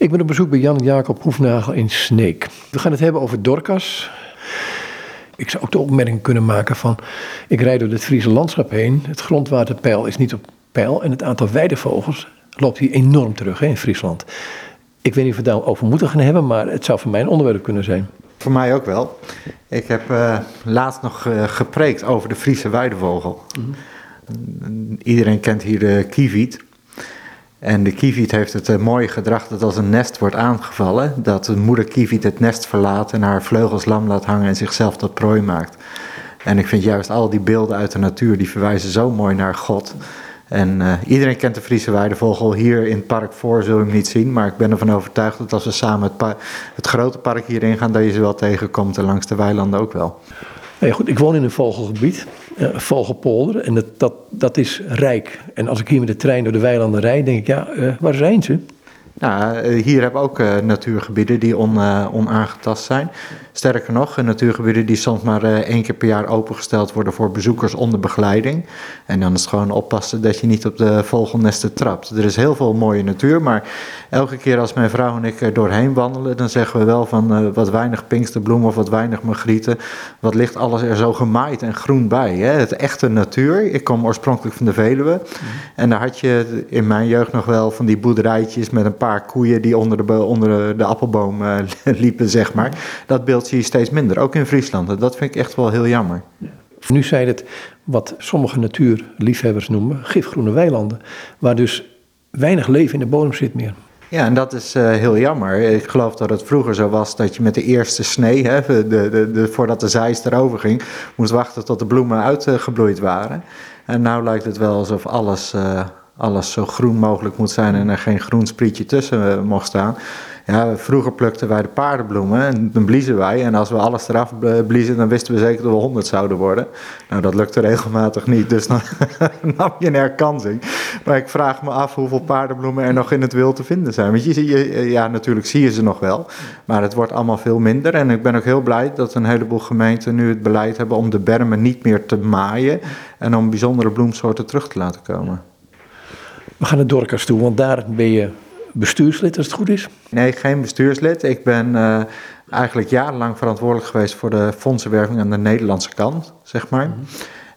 Ik ben op bezoek bij Jan Jacob Hoefnagel in Sneek. We gaan het hebben over Dorcas. Ik zou ook de opmerking kunnen maken van... ik rijd door het Friese landschap heen. Het grondwaterpeil is niet op peil... en het aantal weidevogels loopt hier enorm terug hè, in Friesland. Ik weet niet of we het daarover moeten gaan hebben... maar het zou voor mij een onderwerp kunnen zijn. Voor mij ook wel. Ik heb uh, laatst nog uh, gepreekt over de Friese weidevogel. Mm-hmm. Iedereen kent hier de kieviet. En de kieviet heeft het uh, mooie gedrag dat als een nest wordt aangevallen, dat de moeder kieviet het nest verlaat en haar vleugels lam laat hangen en zichzelf tot prooi maakt. En ik vind juist al die beelden uit de natuur, die verwijzen zo mooi naar God. En uh, iedereen kent de Friese weidevogel. Hier in het park voor zullen we hem niet zien. Maar ik ben ervan overtuigd dat als we samen het, het grote park hierin gaan, dat je ze wel tegenkomt. En langs de weilanden ook wel. Ja, goed, ik woon in een vogelgebied, uh, Vogelpolder, en dat, dat, dat is rijk. En als ik hier met de trein door de weilanden rijd, denk ik, ja, uh, waar zijn ze? Nou, hier hebben we ook natuurgebieden die on, onaangetast zijn. Sterker nog, natuurgebieden die soms maar uh, één keer per jaar opengesteld worden voor bezoekers onder begeleiding. En dan is het gewoon oppassen dat je niet op de vogelnesten trapt. Er is heel veel mooie natuur, maar elke keer als mijn vrouw en ik er doorheen wandelen, dan zeggen we wel van wat weinig pinksterbloemen of wat weinig magrieten. Wat ligt alles er zo gemaaid en groen bij. Hè? Het echte natuur. Ik kom oorspronkelijk van de Veluwe. Mm. En daar had je in mijn jeugd nog wel van die boerderijtjes met een paar koeien die onder de, onder de appelboom uh, liepen, zeg maar. Dat beeld zie je steeds minder, ook in Friesland. En dat vind ik echt wel heel jammer. Nu zijn het wat sommige natuurliefhebbers noemen gifgroene weilanden, waar dus weinig leven in de bodem zit meer. Ja, en dat is uh, heel jammer. Ik geloof dat het vroeger zo was dat je met de eerste snee, hè, de, de, de, voordat de zeist erover ging, moest wachten tot de bloemen uitgebloeid waren. En nu lijkt het wel alsof alles, uh, alles zo groen mogelijk moet zijn en er geen groen sprietje tussen uh, mocht staan. Ja, vroeger plukten wij de paardenbloemen en dan bliezen wij. En als we alles eraf bliezen, dan wisten we zeker dat we honderd zouden worden. Nou, dat lukte regelmatig niet, dus dan nam je een herkansing. Maar ik vraag me af hoeveel paardenbloemen er nog in het wild te vinden zijn. Want je, ja, natuurlijk zie je ze nog wel, maar het wordt allemaal veel minder. En ik ben ook heel blij dat een heleboel gemeenten nu het beleid hebben om de bermen niet meer te maaien en om bijzondere bloemsoorten terug te laten komen. We gaan naar Dorcas toe, want daar ben je bestuurslid als het goed is? Nee, geen bestuurslid. Ik ben uh, eigenlijk jarenlang verantwoordelijk geweest voor de fondsenwerving aan de Nederlandse kant, zeg maar. Mm -hmm.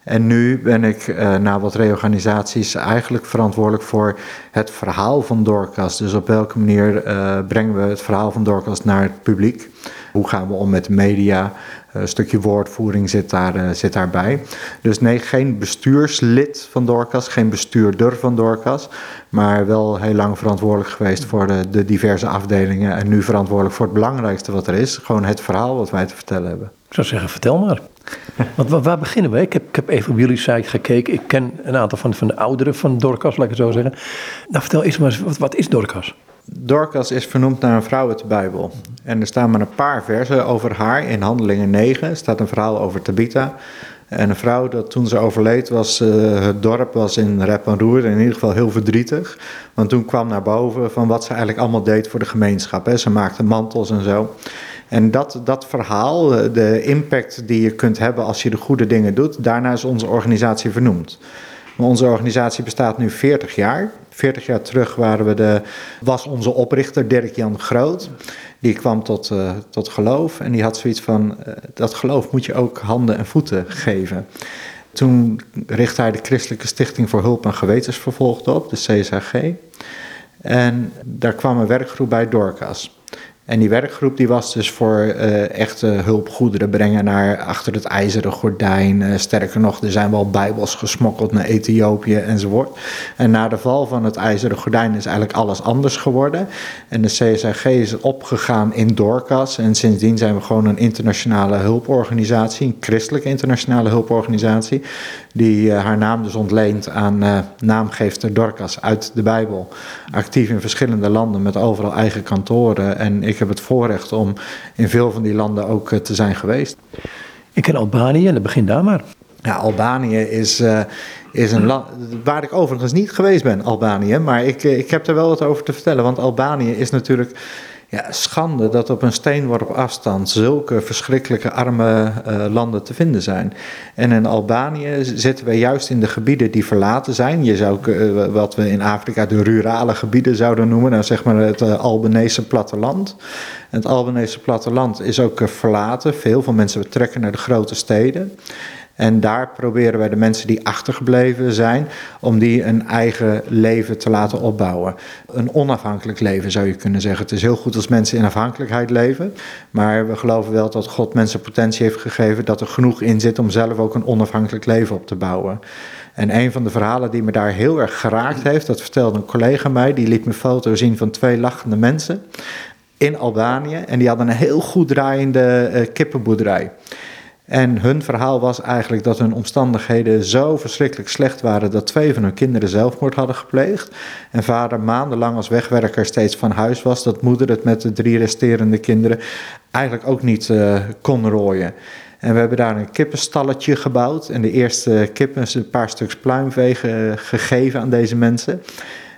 En nu ben ik uh, na wat reorganisaties eigenlijk verantwoordelijk voor het verhaal van Dorcas. Dus op welke manier uh, brengen we het verhaal van Dorcas naar het publiek? Hoe gaan we om met de media? Een stukje woordvoering zit, daar, uh, zit daarbij. Dus nee, geen bestuurslid van Dorcas, geen bestuurder van Dorcas. Maar wel heel lang verantwoordelijk geweest voor de, de diverse afdelingen. En nu verantwoordelijk voor het belangrijkste wat er is. Gewoon het verhaal wat wij te vertellen hebben. Ik zou zeggen, vertel maar. Want waar, waar beginnen we? Ik heb, ik heb even op jullie site gekeken. Ik ken een aantal van, van de ouderen van Dorcas, laat ik het zo zeggen. Nou, vertel eerst maar eens, wat, wat is Dorcas? Dorcas is vernoemd naar een vrouw uit de Bijbel. En er staan maar een paar versen over haar. In Handelingen 9 staat een verhaal over Tabitha. En een vrouw dat toen ze overleed was, uh, het dorp was in rep en roer, in ieder geval heel verdrietig. Want toen kwam naar boven van wat ze eigenlijk allemaal deed voor de gemeenschap. Hè. Ze maakte mantels en zo. En dat, dat verhaal, de impact die je kunt hebben als je de goede dingen doet, daarna is onze organisatie vernoemd. Onze organisatie bestaat nu 40 jaar. 40 jaar terug waren we de, was onze oprichter Dirk-Jan Groot. Die kwam tot, uh, tot geloof en die had zoiets van, uh, dat geloof moet je ook handen en voeten geven. Toen richtte hij de Christelijke Stichting voor Hulp en Gewetensvervolgd op, de CSHG. En daar kwam een werkgroep bij Dorcas. En die werkgroep die was dus voor uh, echte hulpgoederen brengen naar achter het ijzeren gordijn. Uh, sterker nog, er zijn wel bijbels gesmokkeld naar Ethiopië enzovoort. En na de val van het ijzeren gordijn is eigenlijk alles anders geworden. En de CSRG is opgegaan in Dorcas. En sindsdien zijn we gewoon een internationale hulporganisatie, een christelijke internationale hulporganisatie. Die uh, haar naam dus ontleent aan naamgeefster Dorcas uit de Bijbel. Actief in verschillende landen met overal eigen kantoren. En ik heb het voorrecht om in veel van die landen ook uh, te zijn geweest. Ik ken Albanië en begin daar maar. Ja, Albanië is, uh, is een land waar ik overigens niet geweest ben, Albanië. Maar ik, ik heb er wel wat over te vertellen. Want Albanië is natuurlijk ja, schande dat op een steenworp afstand zulke verschrikkelijke arme uh, landen te vinden zijn. En in Albanië zitten we juist in de gebieden die verlaten zijn. Je zou uh, wat we in Afrika de rurale gebieden zouden noemen, nou zeg maar het uh, Albanese platteland. Het Albanese platteland is ook verlaten. Veel van mensen trekken naar de grote steden. En daar proberen wij de mensen die achtergebleven zijn, om die een eigen leven te laten opbouwen. Een onafhankelijk leven zou je kunnen zeggen. Het is heel goed als mensen in afhankelijkheid leven, maar we geloven wel dat God mensen potentie heeft gegeven, dat er genoeg in zit om zelf ook een onafhankelijk leven op te bouwen. En een van de verhalen die me daar heel erg geraakt heeft, dat vertelde een collega mij, die liet me foto zien van twee lachende mensen in Albanië. En die hadden een heel goed draaiende uh, kippenboerderij. En hun verhaal was eigenlijk dat hun omstandigheden zo verschrikkelijk slecht waren dat twee van hun kinderen zelfmoord hadden gepleegd. En vader maandenlang als wegwerker steeds van huis was, dat moeder het met de drie resterende kinderen eigenlijk ook niet uh, kon rooien. En we hebben daar een kippenstalletje gebouwd en de eerste kippen een paar stuks pluimvee gegeven aan deze mensen.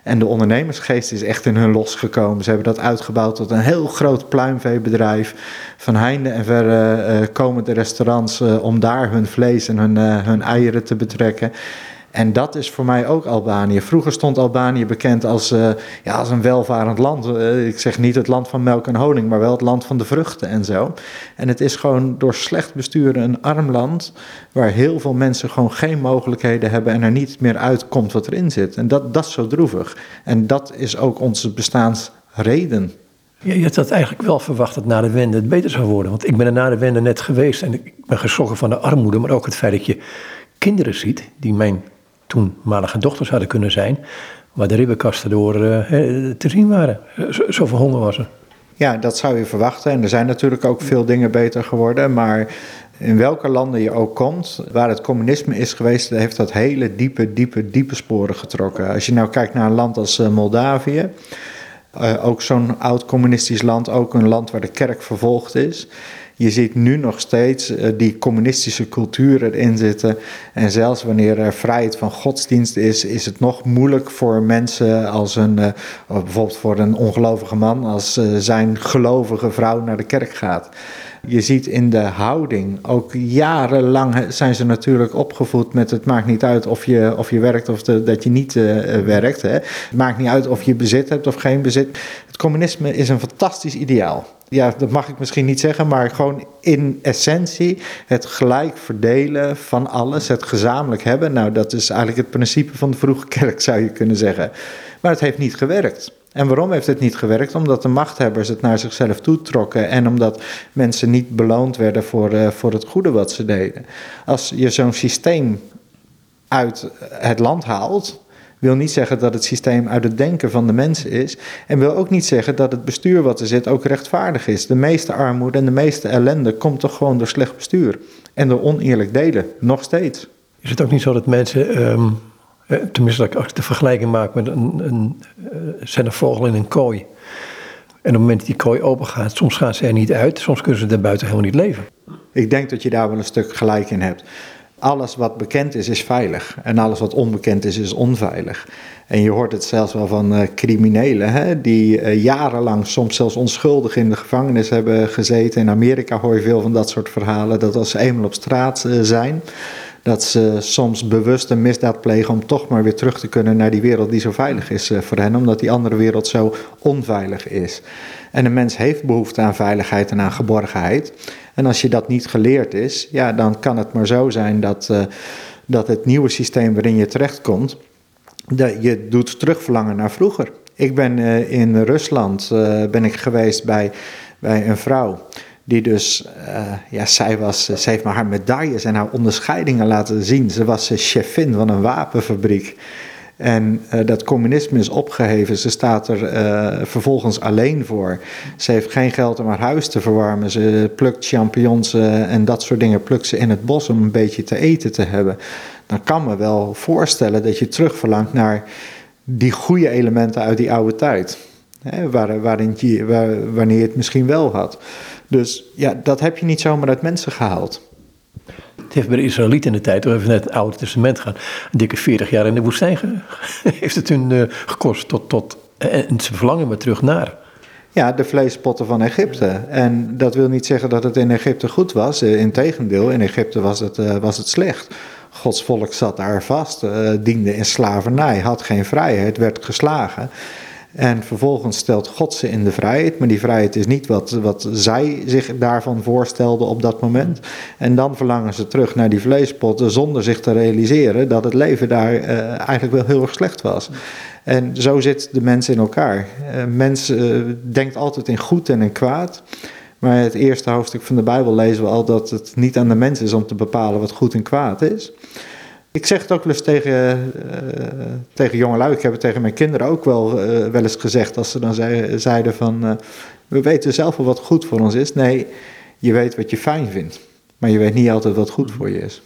En de ondernemersgeest is echt in hun losgekomen. Ze hebben dat uitgebouwd tot een heel groot pluimveebedrijf. Van heinde en verre uh, komen de restaurants uh, om daar hun vlees en hun, uh, hun eieren te betrekken. En dat is voor mij ook Albanië. Vroeger stond Albanië bekend als, uh, ja, als een welvarend land. Uh, ik zeg niet het land van melk en honing, maar wel het land van de vruchten en zo. En het is gewoon door slecht besturen een arm land waar heel veel mensen gewoon geen mogelijkheden hebben en er niet meer uitkomt wat erin zit. En dat, dat is zo droevig. En dat is ook onze bestaansreden. Je had dat eigenlijk wel verwacht dat na de wende het beter zou worden. Want ik ben er na de wende net geweest en ik ben geschrokken van de armoede, maar ook het feit dat je kinderen ziet die mijn toenmalige dochters hadden kunnen zijn, waar de ribbenkasten door uh, te zien waren. Zoveel honger was er. Ja, dat zou je verwachten. En er zijn natuurlijk ook veel dingen beter geworden. Maar in welke landen je ook komt, waar het communisme is geweest, heeft dat hele diepe, diepe, diepe sporen getrokken. Als je nou kijkt naar een land als Moldavië, uh, ook zo'n oud communistisch land, ook een land waar de kerk vervolgd is. Je ziet nu nog steeds uh, die communistische cultuur erin zitten. En zelfs wanneer er vrijheid van godsdienst is, is het nog moeilijk voor mensen als een, uh, bijvoorbeeld voor een ongelovige man, als uh, zijn gelovige vrouw naar de kerk gaat. Je ziet in de houding, ook jarenlang zijn ze natuurlijk opgevoed met het maakt niet uit of je, of je werkt of dat je niet werkt. Hè. Het maakt niet uit of je bezit hebt of geen bezit. Het communisme is een fantastisch ideaal. Ja, dat mag ik misschien niet zeggen, maar gewoon in essentie het gelijk verdelen van alles, het gezamenlijk hebben. Nou, dat is eigenlijk het principe van de vroege kerk, zou je kunnen zeggen. Maar het heeft niet gewerkt. En waarom heeft het niet gewerkt? Omdat de machthebbers het naar zichzelf toetrokken en omdat mensen niet beloond werden voor, uh, voor het goede wat ze deden. Als je zo'n systeem uit het land haalt, wil niet zeggen dat het systeem uit het denken van de mensen is. En wil ook niet zeggen dat het bestuur wat er zit ook rechtvaardig is. De meeste armoede en de meeste ellende komt toch gewoon door slecht bestuur. En door oneerlijk delen, nog steeds. Is het ook niet zo dat mensen um Tenminste, als ik de vergelijking maak met een, een, een, een vogel in een kooi. En op het moment dat die kooi open gaat, soms gaan ze er niet uit, soms kunnen ze er buiten helemaal niet leven. Ik denk dat je daar wel een stuk gelijk in hebt. Alles wat bekend is, is veilig. En alles wat onbekend is, is onveilig. En je hoort het zelfs wel van uh, criminelen, hè, die uh, jarenlang, soms zelfs onschuldig in de gevangenis hebben gezeten. In Amerika hoor je veel van dat soort verhalen, dat als ze eenmaal op straat uh, zijn, dat ze soms bewust een misdaad plegen om toch maar weer terug te kunnen naar die wereld die zo veilig is voor hen, omdat die andere wereld zo onveilig is. En een mens heeft behoefte aan veiligheid en aan geborgenheid. En als je dat niet geleerd is, ja, dan kan het maar zo zijn dat, uh, dat het nieuwe systeem waarin je terechtkomt, dat je doet terugverlangen naar vroeger. Ik ben uh, in Rusland uh, ben ik geweest bij, bij een vrouw. Die dus, ja, zij, was, ze heeft maar haar medailles en haar onderscheidingen laten zien. Ze was chefin van een wapenfabriek. En uh, dat communisme is opgeheven. Ze staat er uh, vervolgens alleen voor. Ze heeft geen geld om haar huis te verwarmen. Ze plukt champignons uh, en dat soort dingen plukt ze in het bos om een beetje te eten te hebben. Dan kan me wel voorstellen dat je terugverlangt naar die goede elementen uit die oude tijd. Hè, waar, waarin je, wanneer je het misschien wel had. Dus ja, dat heb je niet zomaar uit mensen gehaald. Het heeft bij de Israëlieten in de tijd, we hebben net het Oude Testament gaan, een dikke 40 jaar in de woestijn heeft het hun uh, gekost tot, tot, en ze verlangen maar terug naar. Ja, de vleespotten van Egypte. En dat wil niet zeggen dat het in Egypte goed was. Integendeel, in Egypte was het, was het slecht. Gods volk zat daar vast, diende in slavernij, had geen vrijheid, werd geslagen. En vervolgens stelt God ze in de vrijheid, maar die vrijheid is niet wat, wat zij zich daarvan voorstelden op dat moment. En dan verlangen ze terug naar die vleespotten zonder zich te realiseren dat het leven daar uh, eigenlijk wel heel erg slecht was. En zo zit de mens in elkaar. Uh, mens denkt altijd in goed en in kwaad. Maar het eerste hoofdstuk van de Bijbel lezen we al dat het niet aan de mens is om te bepalen wat goed en kwaad is. Ik zeg het ook wel eens tegen, uh, tegen jongelui. Ik heb het tegen mijn kinderen ook wel, uh, wel eens gezegd. Als ze dan zei, zeiden van, uh, we weten zelf wel wat goed voor ons is. Nee, je weet wat je fijn vindt. Maar je weet niet altijd wat goed voor je is.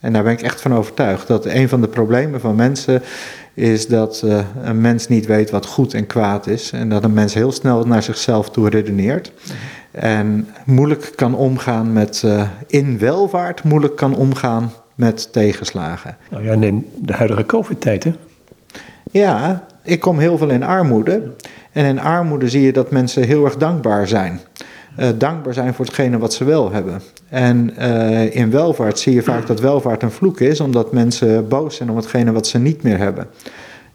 En daar ben ik echt van overtuigd. Dat een van de problemen van mensen is dat een mens niet weet wat goed en kwaad is. En dat een mens heel snel naar zichzelf toe redeneert. En moeilijk kan omgaan met, in welvaart, moeilijk kan omgaan met tegenslagen. Nou ja, neem de huidige COVID-tijd, hè? Ja, ik kom heel veel in armoede. En in armoede zie je dat mensen heel erg dankbaar zijn. Uh, dankbaar zijn voor hetgene wat ze wel hebben. En uh, in welvaart zie je vaak dat welvaart een vloek is, omdat mensen boos zijn om hetgene wat ze niet meer hebben.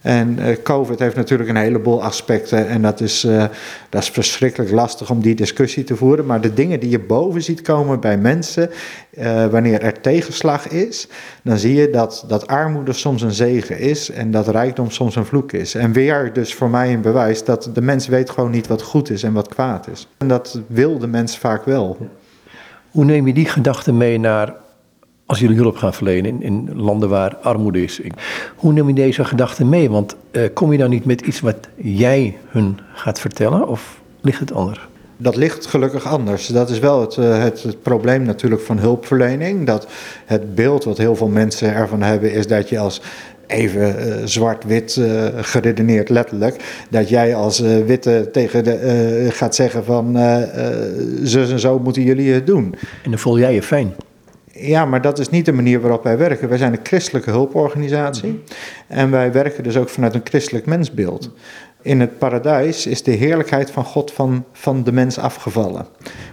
En uh, COVID heeft natuurlijk een heleboel aspecten en dat is, uh, dat is verschrikkelijk lastig om die discussie te voeren. Maar de dingen die je boven ziet komen bij mensen, uh, wanneer er tegenslag is, dan zie je dat, dat armoede soms een zegen is en dat rijkdom soms een vloek is. En weer dus voor mij een bewijs dat de mens weet gewoon niet wat goed is en wat kwaad is. En dat wil de mens vaak wel. Hoe neem je die gedachte mee naar als jullie hulp gaan verlenen in, in landen waar armoede is. Hoe neem je deze gedachten mee? Want uh, kom je dan niet met iets wat jij hun gaat vertellen of ligt het anders? Dat ligt gelukkig anders. Dat is wel het, uh, het, het, probleem natuurlijk van hulpverlening. Dat het beeld wat heel veel mensen ervan hebben is dat je als even uh, zwart-wit uh, geredeneerd letterlijk, dat jij als uh, witte tegen de, gaat zeggen van zus en zo moeten jullie het doen. En dan voel jij je fijn. Ja, maar dat is niet de manier waarop wij werken. Wij zijn een christelijke hulporganisatie en wij werken dus ook vanuit een christelijk mensbeeld. In het paradijs is de heerlijkheid van God van, van de mens afgevallen.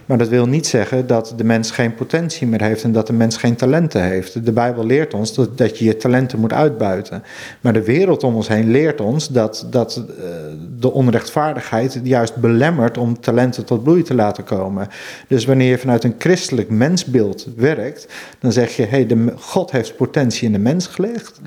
Maar dat wil niet zeggen dat de mens geen potentie meer heeft en dat de mens geen talenten heeft. De Bijbel leert ons dat, dat je je talenten moet uitbuiten. Maar de wereld om ons heen leert ons dat, dat uh, de onrechtvaardigheid juist belemmert om talenten tot bloei te laten komen. Dus wanneer je vanuit een christelijk mensbeeld werkt, dan zeg je: hé, hey, God heeft potentie in de mens gelegd.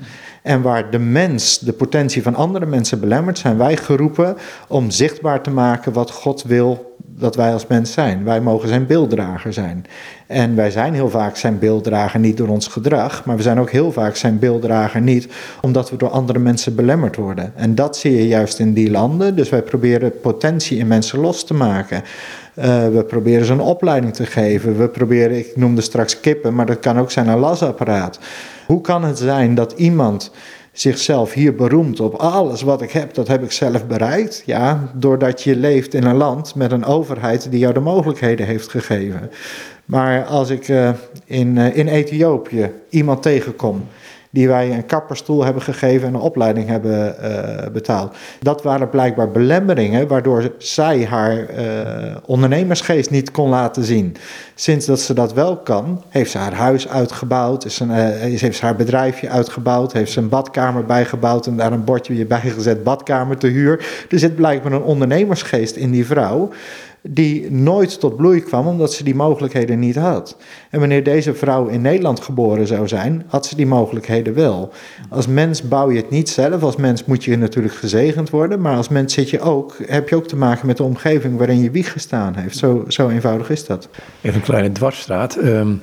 En waar de mens de potentie van andere mensen belemmert, zijn wij geroepen om zichtbaar te maken wat God wil dat wij als mens zijn. Wij mogen zijn beelddrager zijn. En wij zijn heel vaak zijn beelddrager niet door ons gedrag, maar we zijn ook heel vaak zijn beelddrager niet omdat we door andere mensen belemmerd worden. En dat zie je juist in die landen. Dus wij proberen potentie in mensen los te maken. Uh, we proberen ze een opleiding te geven. We proberen, ik noemde straks kippen, maar dat kan ook zijn een lasapparaat. Hoe kan het zijn dat iemand zichzelf hier beroemt op alles wat ik heb, dat heb ik zelf bereikt? Ja, doordat je leeft in een land met een overheid die jou de mogelijkheden heeft gegeven. Maar als ik uh, in, uh, in Ethiopië iemand tegenkom die wij een kapperstoel hebben gegeven en een opleiding hebben uh, betaald. Dat waren blijkbaar belemmeringen waardoor zij haar uh, ondernemersgeest niet kon laten zien. Sinds dat ze dat wel kan, heeft ze haar huis uitgebouwd, is een, uh, heeft ze haar bedrijfje uitgebouwd, heeft ze een badkamer bijgebouwd en daar een bordje bij gezet badkamer te huur. Er zit blijkbaar een ondernemersgeest in die vrouw die nooit tot bloei kwam omdat ze die mogelijkheden niet had. En wanneer deze vrouw in Nederland geboren zou zijn, had ze die mogelijkheden wel. Als mens bouw je het niet zelf, als mens moet je natuurlijk gezegend worden, maar als mens zit je ook, heb je ook te maken met de omgeving waarin je wieg gestaan heeft. Zo, zo eenvoudig is dat. Even een kleine dwarsstraat. Um,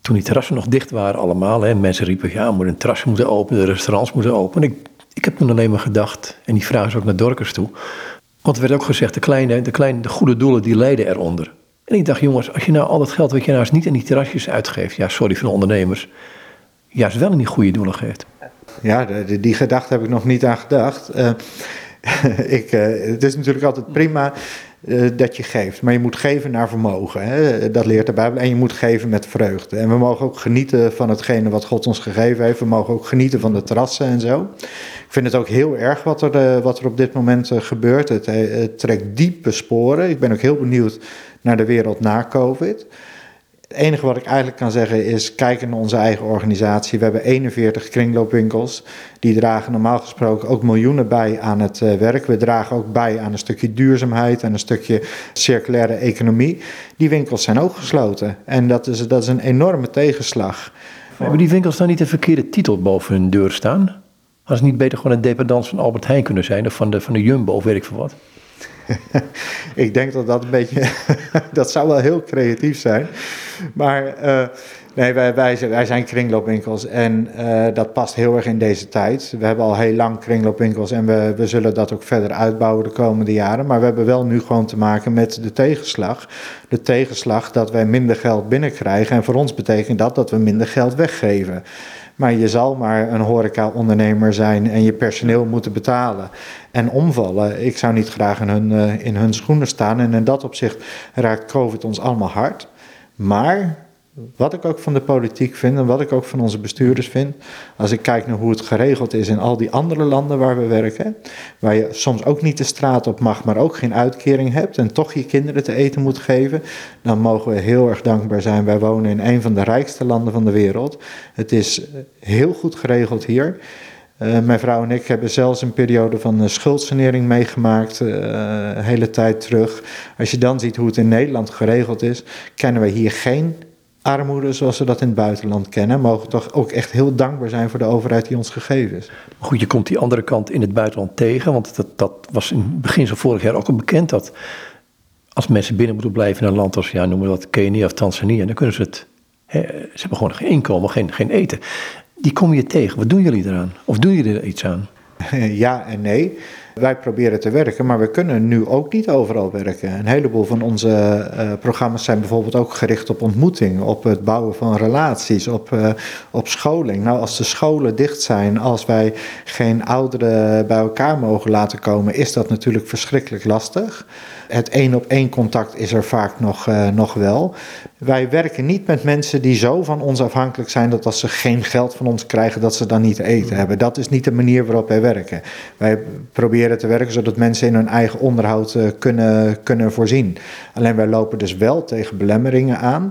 toen die terrassen nog dicht waren allemaal, hè, mensen riepen, ja, moet een terras moeten openen, de restaurants moeten openen. Ik, ik heb toen alleen maar gedacht, en die vraag is ook naar Dorkers toe, want er werd ook gezegd, de kleine, de kleine, de goede doelen die lijden eronder. En ik dacht, jongens, als je nou al dat geld wat je nou eens niet in die terrasjes uitgeeft, ja, sorry voor de ondernemers, juist wel in die goede doelen geeft. Ja, die, gedachte heb ik nog niet aan gedacht. Uh, ik, uh, het is natuurlijk altijd prima eh, dat je geeft. Maar je moet geven naar vermogen. Hè? Dat leert de Bijbel. En je moet geven met vreugde. En we mogen ook genieten van hetgene wat God ons gegeven heeft. We mogen ook genieten van de terrassen en zo. Ik vind het ook heel erg wat er, uh, wat er op dit moment uh, gebeurt. Het, het trekt diepe sporen. Ik ben ook heel benieuwd naar de wereld na COVID. Het enige wat ik eigenlijk kan zeggen is kijken naar onze eigen organisatie. We hebben 41 kringloopwinkels. Die dragen normaal gesproken ook miljoenen bij aan het werk. We dragen ook bij aan een stukje duurzaamheid en een stukje circulaire economie. Die winkels zijn ook gesloten. En dat is, dat is een enorme tegenslag. Hebben die winkels dan niet een verkeerde titel boven hun deur staan? Als het niet beter gewoon een dependance van Albert Heijn kunnen zijn of van de, van de Jumbo of weet ik veel wat? ik denk dat dat een beetje. dat zou wel heel creatief zijn. Maar uh, nee, wij, wij, wij, zijn kringloopwinkels en uh, dat past heel erg in deze tijd. We hebben al heel lang kringloopwinkels en we, we zullen dat ook verder uitbouwen de komende jaren. Maar we hebben wel nu gewoon te maken met de tegenslag. De tegenslag dat wij minder geld binnenkrijgen. En voor ons betekent dat dat we minder geld weggeven. Maar je zal maar een horeca-ondernemer zijn en je personeel moeten betalen en omvallen. Ik zou niet graag in hun, uh, in hun schoenen staan. En in dat opzicht raakt COVID ons allemaal hard. Maar wat ik ook van de politiek vind en wat ik ook van onze bestuurders vind, als ik kijk naar hoe het geregeld is in al die andere landen waar we werken, waar je soms ook niet de straat op mag, maar ook geen uitkering hebt en toch je kinderen te eten moet geven, dan mogen we heel erg dankbaar zijn. Wij wonen in een van de rijkste landen van de wereld. Het is heel goed geregeld hier. Uh, mijn vrouw en ik hebben zelfs een periode van uh, schuldsanering meegemaakt, een hele tijd terug. Als je dan ziet hoe het in Nederland geregeld is, kennen we hier geen armoede zoals we dat in het buitenland kennen. Mogen toch ook echt heel dankbaar zijn voor de overheid die ons gegeven is. Goed, je komt die andere kant in het buitenland tegen, want dat, dat was in het begin van vorig jaar ook al bekend dat als mensen binnen moeten blijven in een land als, ja, noemen we dat Kenia of Tanzania, dan kunnen ze het, hè, ze hebben gewoon geen inkomen, geen, geen eten. Die kom je tegen. Wat doen jullie eraan? Of doen jullie er iets aan? Ja en nee. Wij proberen te werken, maar we kunnen nu ook niet overal werken. Een heleboel van onze uh, programma's zijn bijvoorbeeld ook gericht op ontmoeting, op het bouwen van relaties, op, uh, op scholing. Nou, als de scholen dicht zijn, als wij geen ouderen bij elkaar mogen laten komen, is dat natuurlijk verschrikkelijk lastig. Het één op één contact is er vaak nog, uh, nog wel. Wij werken niet met mensen die zo van ons afhankelijk zijn dat als ze geen geld van ons krijgen, dat ze dan niet te eten hebben. Dat is niet de manier waarop wij werken. Wij proberen te werken zodat mensen in hun eigen onderhoud uh, kunnen, kunnen voorzien. Alleen wij lopen dus wel tegen belemmeringen aan.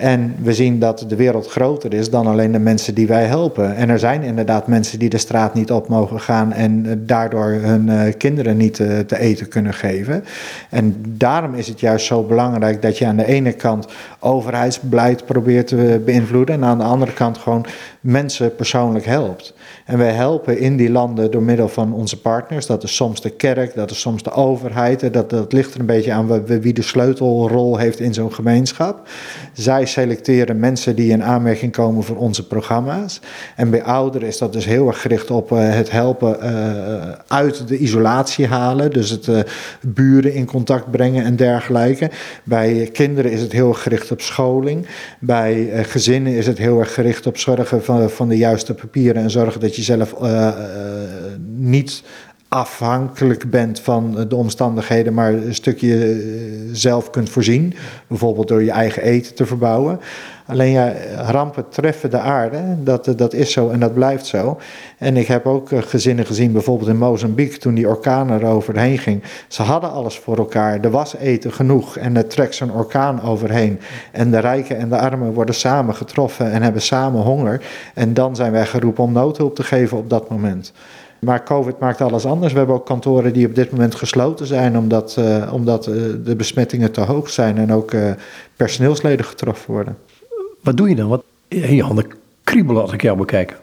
En we zien dat de wereld groter is dan alleen de mensen die wij helpen. En er zijn inderdaad mensen die de straat niet op mogen gaan en daardoor hun uh, kinderen niet uh, te eten kunnen geven. En daarom is het juist zo belangrijk dat je aan de ene kant overheidsbeleid probeert te beïnvloeden en aan de andere kant gewoon mensen persoonlijk helpt. En wij helpen in die landen door middel van onze partners. Dat is soms de kerk, dat is soms de overheid. Dat, dat ligt er een beetje aan wie de sleutelrol heeft in zo'n gemeenschap. Zij selecteren mensen die in aanmerking komen voor onze programma's. En bij ouderen is dat dus heel erg gericht op uh, het helpen uh, uit de isolatie halen. Dus het uh, buren in contact brengen en dergelijke. Bij kinderen is het heel erg gericht op scholing. Bij gezinnen is het heel erg gericht op zorgen van, van de juiste papieren en zorgen dat je zelf niet afhankelijk bent van de omstandigheden, maar een stukje zelf kunt voorzien. Bijvoorbeeld door je eigen eten te verbouwen. Alleen ja, rampen treffen de aarde, dat, dat is zo en dat blijft zo. En ik heb ook gezinnen gezien, bijvoorbeeld in Mozambique, toen die orkaan er overheen ging. Ze hadden alles voor elkaar, er was eten genoeg en er trekt zo'n orkaan overheen. En de rijken en de armen worden samen getroffen en hebben samen honger. En dan zijn wij geroepen om noodhulp te geven op dat moment. Maar COVID maakt alles anders. We hebben ook kantoren die op dit moment gesloten zijn omdat, uh, omdat uh, de besmettingen te hoog zijn en ook uh, personeelsleden getroffen worden. Wat doe je dan? Wat, je handen kriebelen als ik jou bekijk.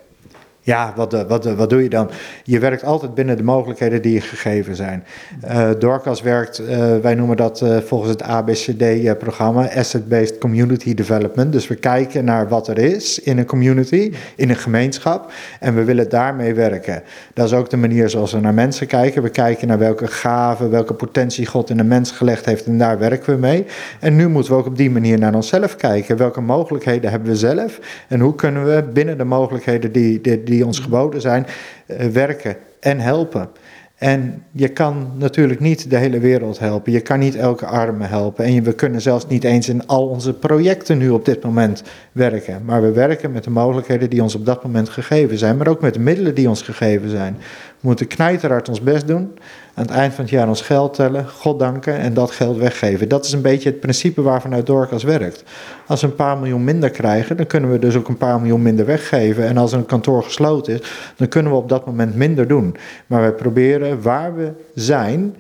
Ja, wat, wat, wat doe je dan? Je werkt altijd binnen de mogelijkheden die je gegeven zijn. Uh, Dorcas werkt, wij noemen dat volgens het ABCD-programma Asset-Based Community Development. Dus we kijken naar wat er is in een community, in een gemeenschap. En we willen daarmee werken. Dat is ook de manier zoals we naar mensen kijken. We kijken naar welke gaven, welke potentie God in een mens gelegd heeft. En daar werken we mee. En nu moeten we ook op die manier naar onszelf kijken. Welke mogelijkheden hebben we zelf? En hoe kunnen we binnen de mogelijkheden die, die die ons geboden zijn, uh, werken en helpen. En je kan natuurlijk niet de hele wereld helpen. Je kan niet elke arme helpen. En we kunnen zelfs niet eens in al onze projecten nu op dit moment werken. Maar we werken met de mogelijkheden die ons op dat moment gegeven zijn. Maar ook met de middelen die ons gegeven zijn. We moeten knijterhard ons best doen. Aan het eind van het jaar ons geld tellen, God danken en dat geld weggeven. Dat is een beetje het principe waarvanuit Dorcas werkt. Als we een paar miljoen minder krijgen, dan kunnen we dus ook een paar miljoen minder weggeven. En als een kantoor gesloten is, dan kunnen we op dat moment minder doen. Maar wij proberen waar we zijn,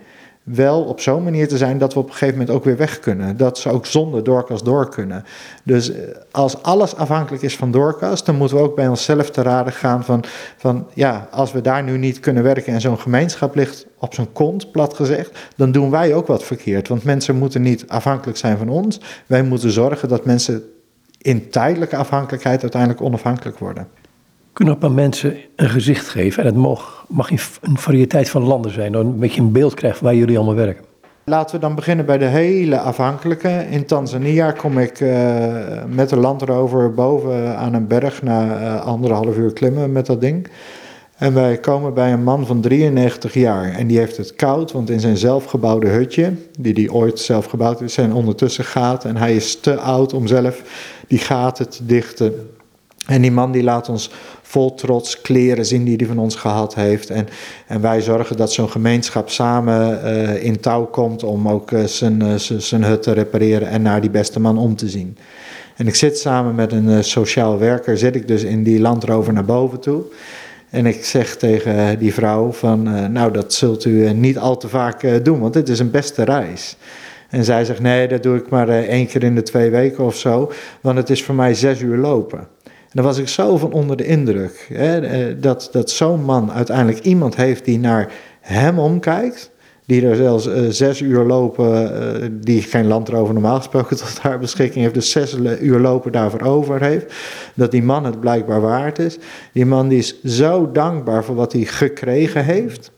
wel op zo'n manier te zijn dat we op een gegeven moment ook weer weg kunnen. Dat ze ook zonder doorkast door kunnen. Dus eh, als alles afhankelijk is van doorkast, dan moeten we ook bij onszelf te raden gaan van, van ja, als we daar nu niet kunnen werken en zo'n gemeenschap ligt op zijn kont, plat gezegd, dan doen wij ook wat verkeerd. Want mensen moeten niet afhankelijk zijn van ons. Wij moeten zorgen dat mensen in tijdelijke afhankelijkheid uiteindelijk onafhankelijk worden kunnen een mensen een gezicht geven. En het mag, mag een variëteit van landen zijn, dan een beetje een beeld krijgt waar jullie allemaal werken. Laten we dan beginnen bij de hele afhankelijke. In Tanzania kom ik uh, met de landrover boven aan een berg na uh, anderhalf uur klimmen met dat ding. En wij komen bij een man van 93 jaar. En die heeft het koud, want in zijn zelfgebouwde hutje, die hij ooit zelf gebouwd heeft, zijn ondertussen gaten. En hij is te oud om zelf die gaten te dichten. En die man die laat ons vol trots kleren zien die hij van ons gehad heeft. En, en wij zorgen dat zo'n gemeenschap samen uh, in touw komt om ook uh, zijn, uh, zijn hut te repareren en naar die beste man om te zien. En ik zit samen met een sociaal werker, zit ik dus in die landrover naar boven toe. En ik zeg tegen die vrouw van, nou dat zult u niet al te vaak doen, want dit is een beste reis. En zij zegt, nee, dat doe ik maar één keer in de twee weken of zo, want het is voor mij zes uur lopen. En daar was ik zo van onder de indruk. Hè, eh, dat, dat zo'n man uiteindelijk iemand heeft die naar hem omkijkt. Die er zelfs uh, zes uur lopen, uh, die geen landrover normaal gesproken tot haar beschikking heeft. Dus zes uur lopen daarvoor over heeft. Dat die man het blijkbaar waard is. Die man die is zo dankbaar voor wat hij gekregen heeft.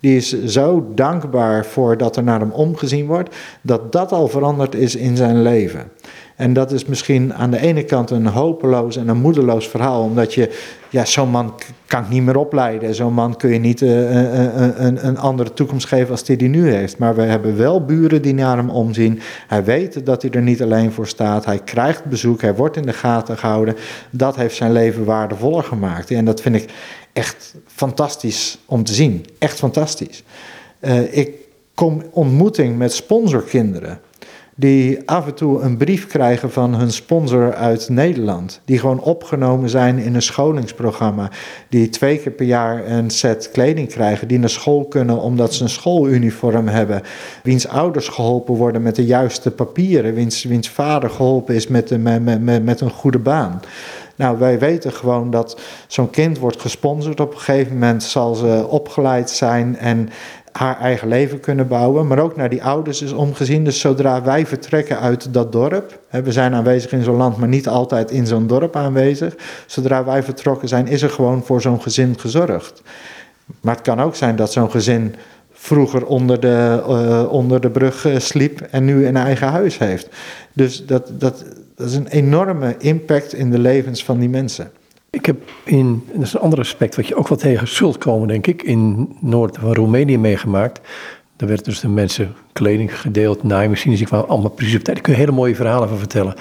Die is zo dankbaar voor dat er naar hem omgezien wordt. Dat dat al veranderd is in zijn leven. En dat is misschien aan de ene kant een hopeloos en een moedeloos verhaal, omdat je, ja, zo'n man kan ik niet meer opleiden. Zo'n man kun je niet uh, een, een, een, andere toekomst geven als die die nu heeft. Maar we hebben wel buren die naar hem omzien. Hij weet dat hij er niet alleen voor staat. Hij krijgt bezoek, hij wordt in de gaten gehouden. Dat heeft zijn leven waardevoller gemaakt. En dat vind ik echt fantastisch om te zien. Echt fantastisch. Ik kom ontmoeting met sponsorkinderen die af en toe een brief krijgen van hun sponsor uit Nederland. Die gewoon opgenomen zijn in een scholingsprogramma. Die twee keer per jaar een set kleding krijgen. Die naar school kunnen omdat ze een schooluniform hebben. Wiens ouders geholpen worden met de juiste papieren. Wiens, wiens vader geholpen is met, met, met, met een goede baan. Nou, wij weten gewoon dat zo'n kind wordt gesponsord. Op een gegeven moment zal ze opgeleid zijn en haar eigen leven kunnen bouwen, maar ook naar die ouders is omgezien. Dus zodra wij vertrekken uit dat dorp, hè, we zijn aanwezig in zo'n land, maar niet altijd in zo'n dorp aanwezig. Zodra wij vertrokken zijn, is er gewoon voor zo'n gezin gezorgd. Maar het kan ook zijn dat zo'n gezin vroeger onder de, uh, onder de brug uh, sliep en nu een eigen huis heeft. Dus dat, dat, dat is een enorme impact in de levens van die mensen. Ik heb in, dat is een ander aspect wat je ook wel tegen zult komen, denk ik, in noord van Roemenië meegemaakt. Daar werd dus de mensen kleding gedeeld, naaimachines, ik kwam allemaal precies op tijd. Daar kun je hele mooie verhalen van vertellen.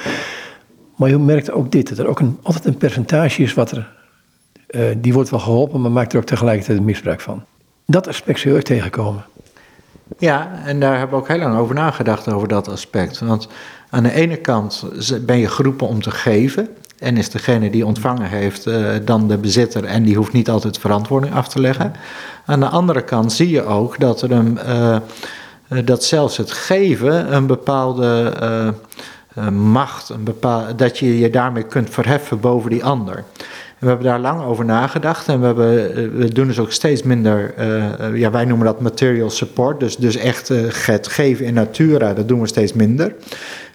Maar je merkt ook dit, dat er ook een, altijd een percentage is wat er, uh, die wordt wel geholpen, maar maakt er ook tegelijkertijd misbruik van. Dat aspect zul je ook tegenkomen. Ja, en daar hebben we ook heel lang over nagedacht, over dat aspect. Want aan de ene kant ben je geroepen om te geven. En is degene die ontvangen heeft uh, dan de bezitter en die hoeft niet altijd verantwoording af te leggen. Aan de andere kant zie je ook dat, er een, uh, dat zelfs het geven een bepaalde macht, een bepaal, dat je je daarmee kunt verheffen boven die ander. we hebben daar lang over nagedacht en we, hebben, we doen dus ook steeds minder, ja, wij noemen dat material support, dus, dus echt het geven in natura, dat doen we steeds minder.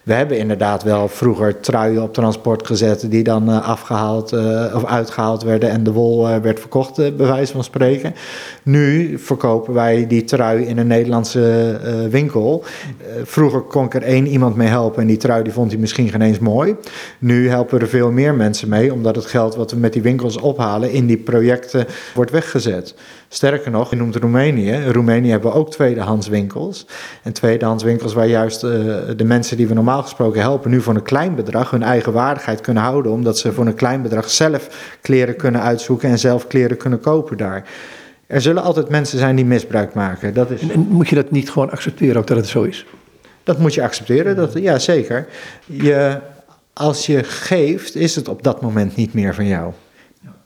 We hebben inderdaad wel vroeger truien op transport gezet die dan uh, afgehaald uh, of uitgehaald werden en de wol uh, werd verkocht, bij wijze van spreken. Nu verkopen wij die trui in een Nederlandse winkel. vroeger kon ik er één iemand mee helpen en die trui die vond hij misschien geen eens mooi. Nu helpen er veel meer mensen mee, omdat het geld wat we met die winkels ophalen in die projecten wordt weggezet. Sterker nog, je noemt Roemenië. In Roemenië hebben we ook tweedehandswinkels. En tweedehandswinkels waar juist uh, de mensen die we normaal gesproken helpen, nu voor een klein bedrag hun eigen waardigheid kunnen houden. Omdat ze voor een klein bedrag zelf kleren kunnen uitzoeken en zelf kleren kunnen kopen daar. Er zullen altijd mensen zijn die misbruik maken. Dat is... en, moet je dat niet gewoon accepteren, ook dat het zo is? Dat moet je accepteren, dat, ja zeker. Je, als je geeft, is het op dat moment niet meer van jou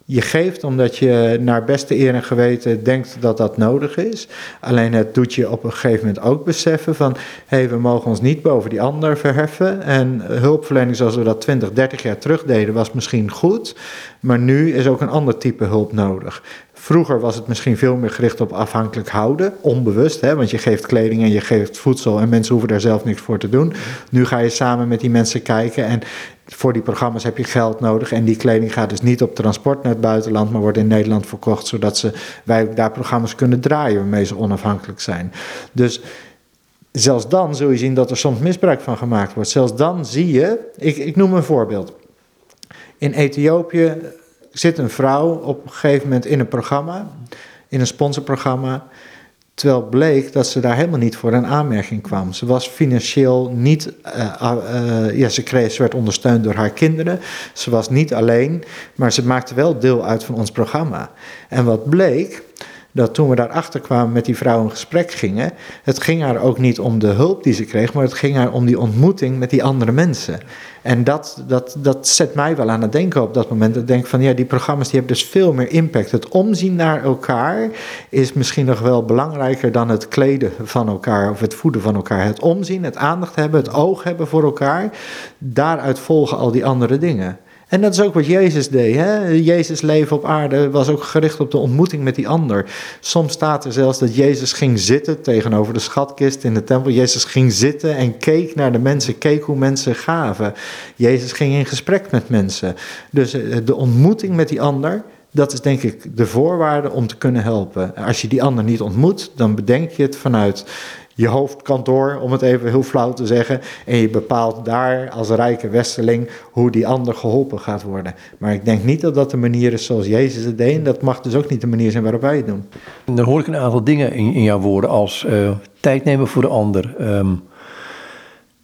je geeft omdat je naar beste eer en geweten denkt dat dat nodig is. Alleen het doet je op een gegeven moment ook beseffen van... hé, hey, we mogen ons niet boven die ander verheffen. En hulpverlening zoals we dat 20, 30 jaar terug deden was misschien goed... maar nu is ook een ander type hulp nodig. Vroeger was het misschien veel meer gericht op afhankelijk houden, onbewust, hè, want je geeft kleding en je geeft voedsel en mensen hoeven daar zelf niks voor te doen. Nu ga je samen met die mensen kijken en voor die programma's heb je geld nodig en die kleding gaat dus niet op transport naar het buitenland, maar wordt in Nederland verkocht, zodat ze, wij daar programma's kunnen draaien waarmee ze onafhankelijk zijn. Dus zelfs dan zul je zien dat er soms misbruik van gemaakt wordt. Zelfs dan zie je, ik, ik noem een voorbeeld. In Ethiopië zit een vrouw op een gegeven moment in een programma, in een sponsorprogramma. Terwijl bleek dat ze daar helemaal niet voor een aanmerking kwam. Ze was financieel niet. Uh, uh, ja, ze, kreeg, ze werd ondersteund door haar kinderen. Ze was niet alleen, maar ze maakte wel deel uit van ons programma. En wat bleek, dat toen we daarachter kwamen met die vrouw in gesprek gingen, het ging haar ook niet om de hulp die ze kreeg, maar het ging haar om die ontmoeting met die andere mensen. En dat, dat, dat zet mij wel aan het denken op dat moment. Ik denk van ja, die programma's die hebben dus veel meer impact. Het omzien naar elkaar is misschien nog wel belangrijker dan het kleden van elkaar of het voeden van elkaar. Het omzien, het aandacht hebben, het oog hebben voor elkaar. Daaruit volgen al die andere dingen. En dat is ook wat Jezus deed. Hè? Jezus leven op aarde was ook gericht op de ontmoeting met die ander. Soms staat er zelfs dat Jezus ging zitten tegenover de schatkist in de tempel. Jezus ging zitten en keek naar de mensen, keek hoe mensen gaven. Jezus ging in gesprek met mensen. Dus eh, de ontmoeting met die ander, dat is denk ik de voorwaarde om te kunnen helpen. Als je die ander niet ontmoet, dan bedenk je het vanuit je hoofdkantoor, om het even heel flauw te zeggen. En je bepaalt daar als rijke westerling hoe die ander geholpen gaat worden. Maar ik denk niet dat dat de manier is zoals Jezus het deed. En dat mag dus ook niet de manier zijn waarop wij het doen. En dan hoor ik een aantal dingen in, in jouw woorden als uh, tijd nemen voor de ander. Um,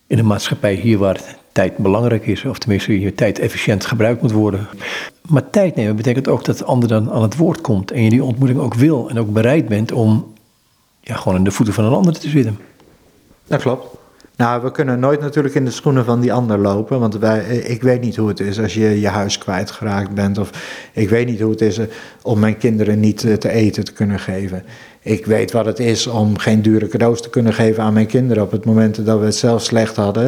in een maatschappij hier waar tijd belangrijk is, of tenminste je tijd efficiënt gebruikt moet worden. Maar tijd nemen betekent ook dat de ander dan aan het woord komt en je die ontmoeting ook wil en ook bereid bent om ja, gewoon in de voeten van een ander te zitten. Dat klopt. Nou, we kunnen nooit natuurlijk in de schoenen van die ander lopen. Want wij, ik weet niet hoe het is als je je huis kwijtgeraakt bent. Of ik weet niet hoe het is om mijn kinderen niet eh, te eten te kunnen geven. Ik weet wat het is om geen dure cadeaus te kunnen geven aan mijn kinderen op het moment dat we het zelf slecht hadden.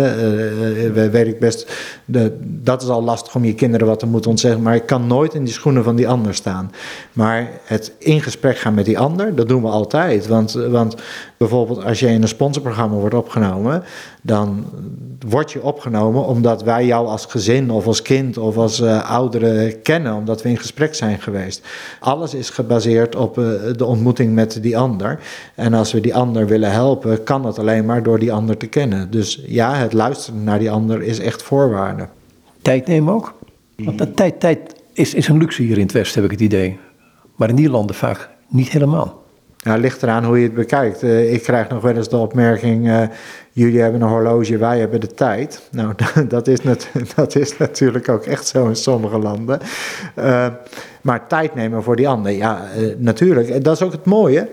Uh, weet ik best, de, dat is al lastig om je kinderen wat te moeten ontzeggen. Maar ik kan nooit in die schoenen van die ander staan. Maar het in gesprek gaan met die ander, dat doen we altijd. Want, want bijvoorbeeld als je in een sponsorprogramma wordt opgenomen, dan word je opgenomen omdat wij jou als gezin of als kind of als uh, ouderen kennen, omdat we in gesprek zijn geweest. Alles is gebaseerd op uh, de ontmoeting met die ander. En als we die ander willen helpen, kan dat alleen maar door die ander te kennen. Dus ja, het luisteren naar die ander is echt voorwaarde. Tijd nemen ook? Want tijd, tijd is, is een luxe hier in het Westen, heb ik het idee. Maar in die landen vaak niet helemaal. Nou, ligt eraan hoe je het bekijkt. Uh, ik krijg nog wel eens de opmerking: uh, jullie hebben een horloge, wij hebben de tijd. Nou, dat is, net, dat is natuurlijk ook echt zo in sommige landen. Uh, maar tijd nemen voor die ander, ja, natuurlijk. Dat is ook het mooie.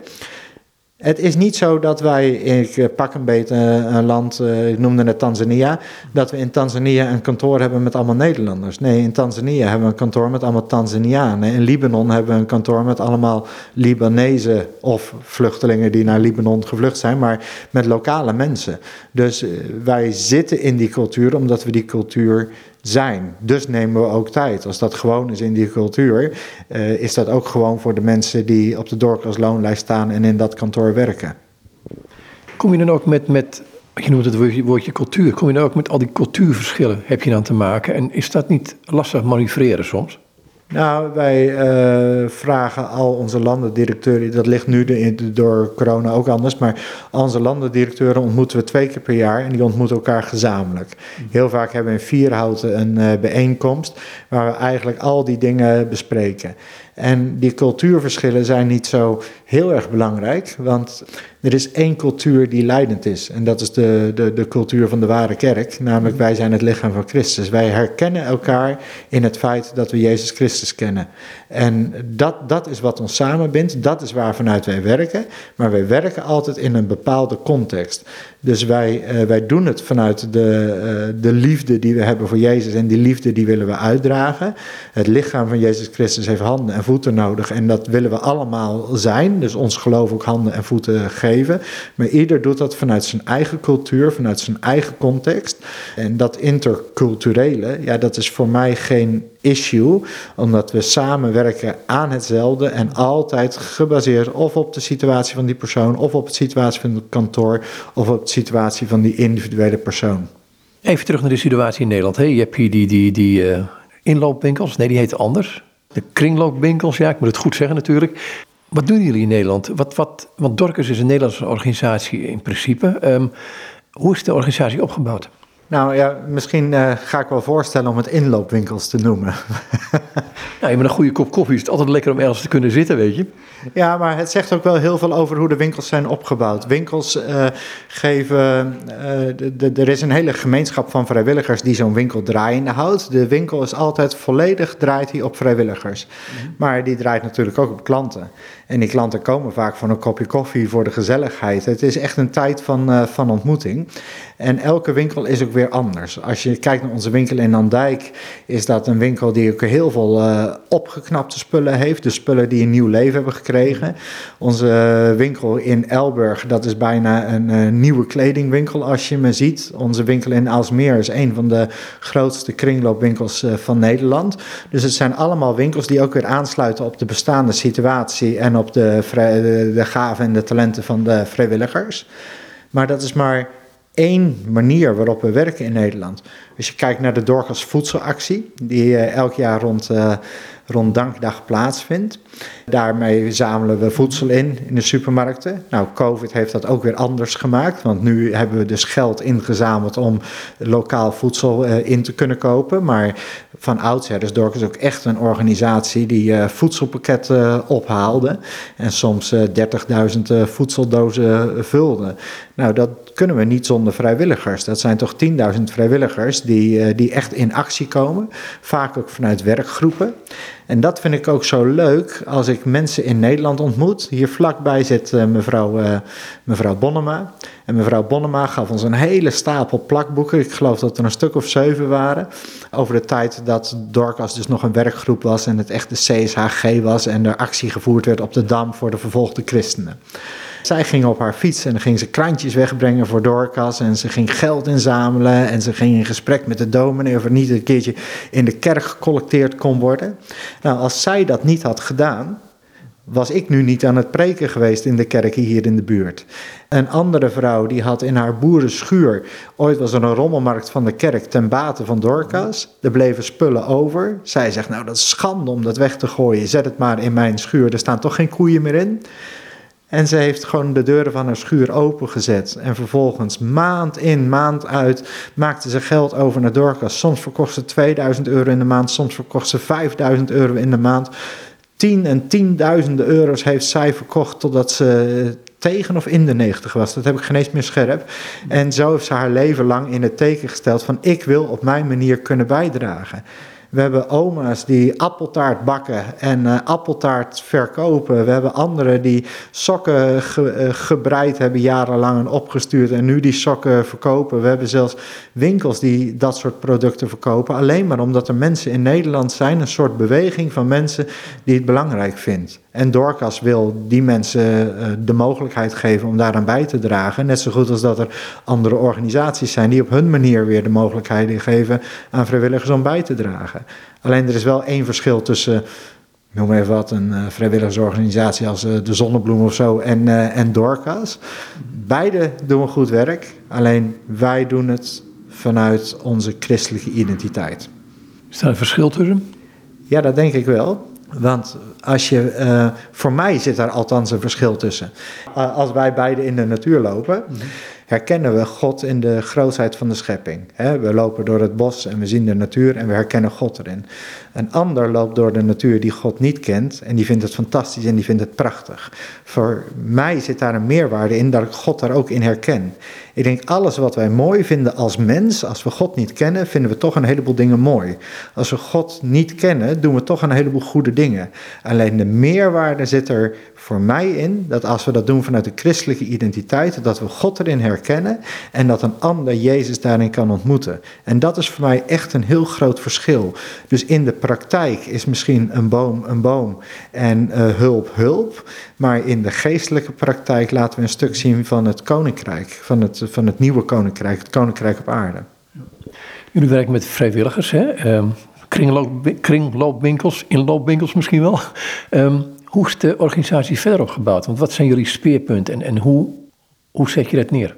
Het is niet zo dat wij, ik eh, pak een beetje een land, eh, ik noemde het Tanzania, dat we in Tanzania een kantoor hebben met allemaal Nederlanders. Nee, in Tanzania hebben we een kantoor met allemaal Tanzanianen. In Libanon hebben we een kantoor met allemaal Libanezen of vluchtelingen die naar Libanon gevlucht zijn, maar met lokale mensen. Dus eh, wij zitten in die cultuur omdat we die cultuur zijn. Dus nemen we ook tijd. Als dat gewoon is in die cultuur, uh, is dat ook gewoon voor de mensen die op de loonlijst staan en in dat kantoor werken. Kom je dan ook met, met Je noemt het woordje, woordje cultuur. Kom je nou ook met al die cultuurverschillen heb je dan te maken? En is dat niet lastig manoeuvreren soms? Nou, wij uh, vragen al onze landendirecteuren, dat ligt nu door corona ook anders, maar onze landendirecteuren ontmoeten we twee keer per jaar en die ontmoeten elkaar gezamenlijk. Heel vaak hebben we in Vierhouten een uh, bijeenkomst waar we eigenlijk al die dingen bespreken. En die cultuurverschillen zijn niet zo heel erg belangrijk, want er is één cultuur die leidend is. En dat is de, de, de cultuur van de ware kerk, namelijk wij zijn het lichaam van Christus. Wij herkennen elkaar in het feit dat we Jezus Christus kennen. En dat, dat is wat ons samenbindt, dat is waar vanuit wij werken. Maar wij werken altijd in een bepaalde context. Dus wij, uh, wij doen het vanuit de, uh, de liefde die we hebben voor Jezus en die liefde die willen we uitdragen. Het lichaam van Jezus Christus heeft handen en voeten nodig en dat willen we allemaal zijn. Dus ons geloof ook handen en voeten geven. Maar ieder doet dat vanuit zijn eigen cultuur, vanuit zijn eigen context. En dat interculturele, ja, dat is voor mij geen issue, omdat we samenwerken aan hetzelfde en altijd gebaseerd of op de situatie van die persoon, of op de situatie van het kantoor, of op de situatie van die individuele persoon. Even terug naar de situatie in Nederland. Hey, je hebt hier die, die, die uh, inloopwinkels, nee, die heten anders. De kringloopwinkels, ja, ik moet het goed zeggen natuurlijk. Wat doen jullie in Nederland? Wat, wat, want Dorcas is een Nederlandse organisatie in principe. Um, hoe is de organisatie opgebouwd? Nou ja, misschien uh, ga ik wel voorstellen om het inloopwinkels te noemen. nou, met een goede kop koffie is het altijd lekker om ergens te kunnen zitten, weet je. Ja, maar het zegt ook wel heel veel over hoe de winkels zijn opgebouwd. Winkels uh, geven. Uh, er is een hele gemeenschap van vrijwilligers die zo'n winkel draaiende houdt. De winkel is altijd volledig draait hij op vrijwilligers. Mhm. Maar die draait natuurlijk ook op klanten. En die klanten komen vaak voor een kopje koffie voor de gezelligheid. Het is echt een tijd van, uh, van ontmoeting. En elke winkel is ook weer anders. Als je kijkt naar onze winkel in Nandijk, is dat een winkel die ook heel veel uh, opgeknapte spullen heeft. De spullen die een nieuw leven hebben gekregen. Onze winkel in Elburg, dat is bijna een uh, nieuwe kledingwinkel als je me ziet. Onze winkel in Aalsmeer is een van de grootste kringloopwinkels van Nederland. Dus het zijn allemaal winkels die ook weer aansluiten op de bestaande situatie en op de, de, gaven en de talenten van de vrijwilligers. Maar dat is maar één manier waarop we werken in Nederland. Als je kijkt naar de Dorcas voedselactie, die uh, elk jaar rond, uh, rond Dankdag plaatsvindt. Daarmee zamelen we voedsel in in de supermarkten. Nou, COVID heeft dat ook weer anders gemaakt, want nu hebben we dus geld ingezameld om lokaal voedsel uh, in te kunnen kopen. Maar van oudsher is Dorcas ook echt een organisatie die uh, voedselpakketten ophaalde en soms uh, 30.000 voedseldozen vulde. Nou, dat kunnen we niet zonder vrijwilligers. Dat zijn toch 10.000 vrijwilligers die, uh, die echt in actie komen, vaak ook vanuit werkgroepen. En dat vind ik ook zo leuk als ik mensen in Nederland ontmoet. Hier vlakbij zit uh, mevrouw, uh, mevrouw Bonnema. En mevrouw Bonnema gaf ons een hele stapel plakboeken. Ik geloof dat er een stuk of zeven waren. Over de tijd dat Dorcas dus nog een werkgroep was en het echt de CSHG was. En er actie gevoerd werd op de Dam voor de vervolgde christenen. Zij ging op haar fiets en dan ging ze krantjes wegbrengen voor Dorcas. En ze ging geld inzamelen. En ze ging in gesprek met de dominee of er niet een keertje in de kerk gecollecteerd kon worden. Nou, als zij dat niet had gedaan, was ik nu niet aan het preken geweest in de kerken hier in de buurt. Een andere vrouw die had in haar boerenschuur, ooit was er een rommelmarkt van de kerk ten bate van Dorcas. Er bleven spullen over. Zij zegt, nou dat is schande om dat weg te gooien, zet het maar in mijn schuur, er staan toch geen koeien meer in. En ze heeft gewoon de deuren van haar schuur opengezet. En vervolgens maand in, maand uit maakte ze geld over naar Dorcas. Soms verkocht ze 2000 euro in de maand, soms verkocht ze 5000 euro in de maand. Tien en tienduizenden euro's heeft zij verkocht totdat ze tegen of in de 90 was. Dat heb ik geen eens meer scherp. En zo heeft ze haar leven lang in het teken gesteld van ik wil op mijn manier kunnen bijdragen. We hebben oma's die appeltaart bakken en uh, appeltaart verkopen. We hebben anderen die sokken ge, uh, gebreid hebben jarenlang en opgestuurd en nu die sokken verkopen. We hebben zelfs winkels die dat soort producten verkopen. Alleen maar omdat er mensen in Nederland zijn, een soort beweging van mensen die het belangrijk vindt. En Dorcas wil die mensen uh, de mogelijkheid geven om daaraan bij te dragen. Net zo goed als dat er andere organisaties zijn die op hun manier weer de mogelijkheden geven aan vrijwilligers om bij te dragen. Alleen er is wel één verschil tussen noem even wat, een uh, vrijwilligersorganisatie als de Zonnebloem of zo en, en Dorcas. Beide doen goed werk, alleen wij doen het vanuit onze christelijke identiteit. Is daar een verschil tussen? Ja, dat denk ik wel. Want als je, uh, voor mij zit daar althans een verschil tussen. als wij beide in de natuur lopen, mhm herkennen we God in de grootheid van de schepping. We lopen door het bos en we zien de natuur en we herkennen God erin. Een ander loopt door de natuur die God niet kent en die vindt het fantastisch en die vindt het prachtig. Voor mij zit daar een meerwaarde in dat ik God daar ook in herken. Ik denk, alles wat wij mooi vinden als mens, als we God niet kennen, vinden we toch een heleboel dingen mooi. Als we God niet kennen, doen we toch een heleboel goede dingen. Alleen de meerwaarde zit er voor mij in dat als we dat doen vanuit de christelijke identiteit, dat we God erin herkennen en dat een ander Jezus daarin kan ontmoeten. En dat is voor mij echt een heel groot verschil. Dus in de praktijk is misschien een boom een boom en uh, hulp hulp, maar in de geestelijke praktijk laten we een stuk zien van het koninkrijk, van het, van het nieuwe koninkrijk, het koninkrijk op aarde. Jullie werken met vrijwilligers, hè? Um, kringloop, kringloopwinkels, inloopwinkels misschien wel. Um, hoe is de organisatie verder opgebouwd? Want wat zijn jullie speerpunten en, en hoe, hoe zet je dat neer?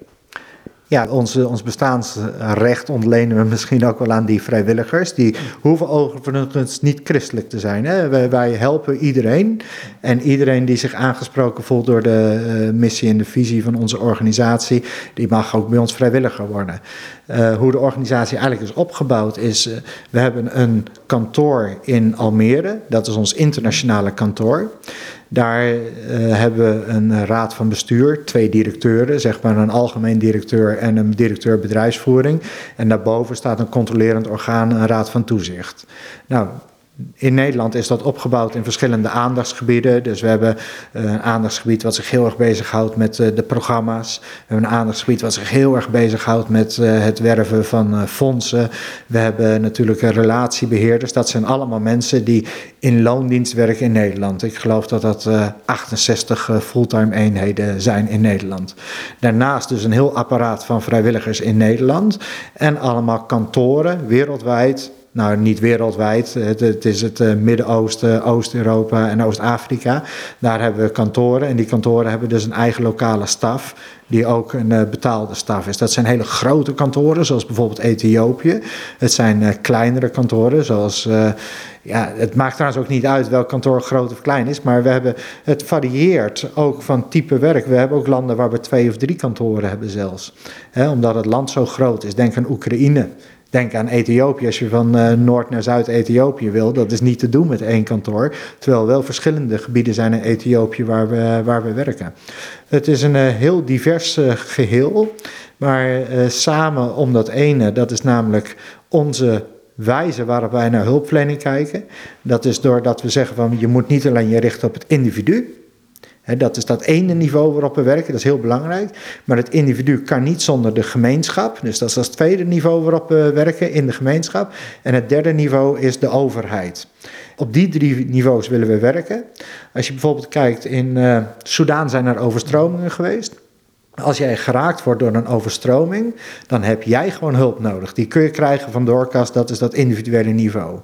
Ja, ons, ons bestaansrecht ontlenen we misschien ook wel aan die vrijwilligers. Die hoeven overigens niet christelijk te zijn. Hè? Wij, helpen iedereen. En iedereen die zich aangesproken voelt door de uh, missie en de visie van onze organisatie, die mag ook bij ons vrijwilliger worden. Uh, hoe de organisatie eigenlijk is opgebouwd is, uh, we hebben een kantoor in Almere. Dat is ons internationale kantoor. Daar uh, hebben we een raad van bestuur, twee directeuren, zeg maar een algemeen directeur en een directeur bedrijfsvoering. En daarboven staat een controlerend orgaan, een raad van toezicht. Nou, in Nederland is dat opgebouwd in verschillende aandachtsgebieden. Dus we hebben eh, een aandachtsgebied wat zich heel erg bezighoudt met eh, de programma's. We hebben een aandachtsgebied wat zich heel erg bezighoudt met uh, het werven van fondsen. We hebben natuurlijk relatiebeheerders. Dat zijn allemaal mensen die in loondienst werken in Nederland. Ik geloof dat dat 68 fulltime eenheden zijn in Nederland. Daarnaast dus een heel apparaat van vrijwilligers in Nederland. En allemaal kantoren wereldwijd nou niet wereldwijd, het, het is het uh, Midden-Oosten, Oost-Europa en Oost-Afrika. Daar hebben we kantoren en die kantoren hebben dus een eigen lokale staf die ook een uh, betaalde staf is. Dat zijn hele grote kantoren, zoals bijvoorbeeld Ethiopië. Het zijn uh, kleinere kantoren, zoals... ja, het maakt trouwens ook niet uit welk kantoor groot of klein is, maar we hebben, het varieert ook van type werk. We hebben ook landen waar we twee of drie kantoren hebben zelfs. Hè, omdat het land zo groot is. Denk aan Oekraïne. Denk aan Ethiopië, als je van uh, Noord naar Zuid-Ethiopië wil, dat is niet te doen met één kantoor. Terwijl wel verschillende gebieden zijn in Ethiopië waar we, waar we werken. Het is een uh, heel divers uh, geheel, maar samen om dat ene, dat is namelijk onze wijze waarop wij naar hulpverlening kijken. Dat is doordat we zeggen van je moet niet alleen je richten op het individu, dat is dat ene niveau waarop we werken, dat is heel belangrijk. Maar het individu kan niet zonder de gemeenschap. Dus dat is het tweede niveau waarop we werken in de gemeenschap. En het derde niveau is de overheid. Op die drie niveaus willen we werken. Als je bijvoorbeeld kijkt, in uh, zijn er overstromingen geweest. Als jij geraakt wordt door een overstroming, dan heb jij gewoon hulp nodig. Die kun je krijgen van Doorkast, dat is dat individuele niveau.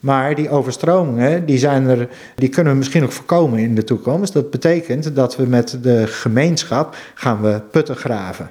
Maar die overstromingen, die, zijn er, die kunnen we misschien ook voorkomen in de toekomst. Dat betekent dat we met de gemeenschap gaan we putten graven.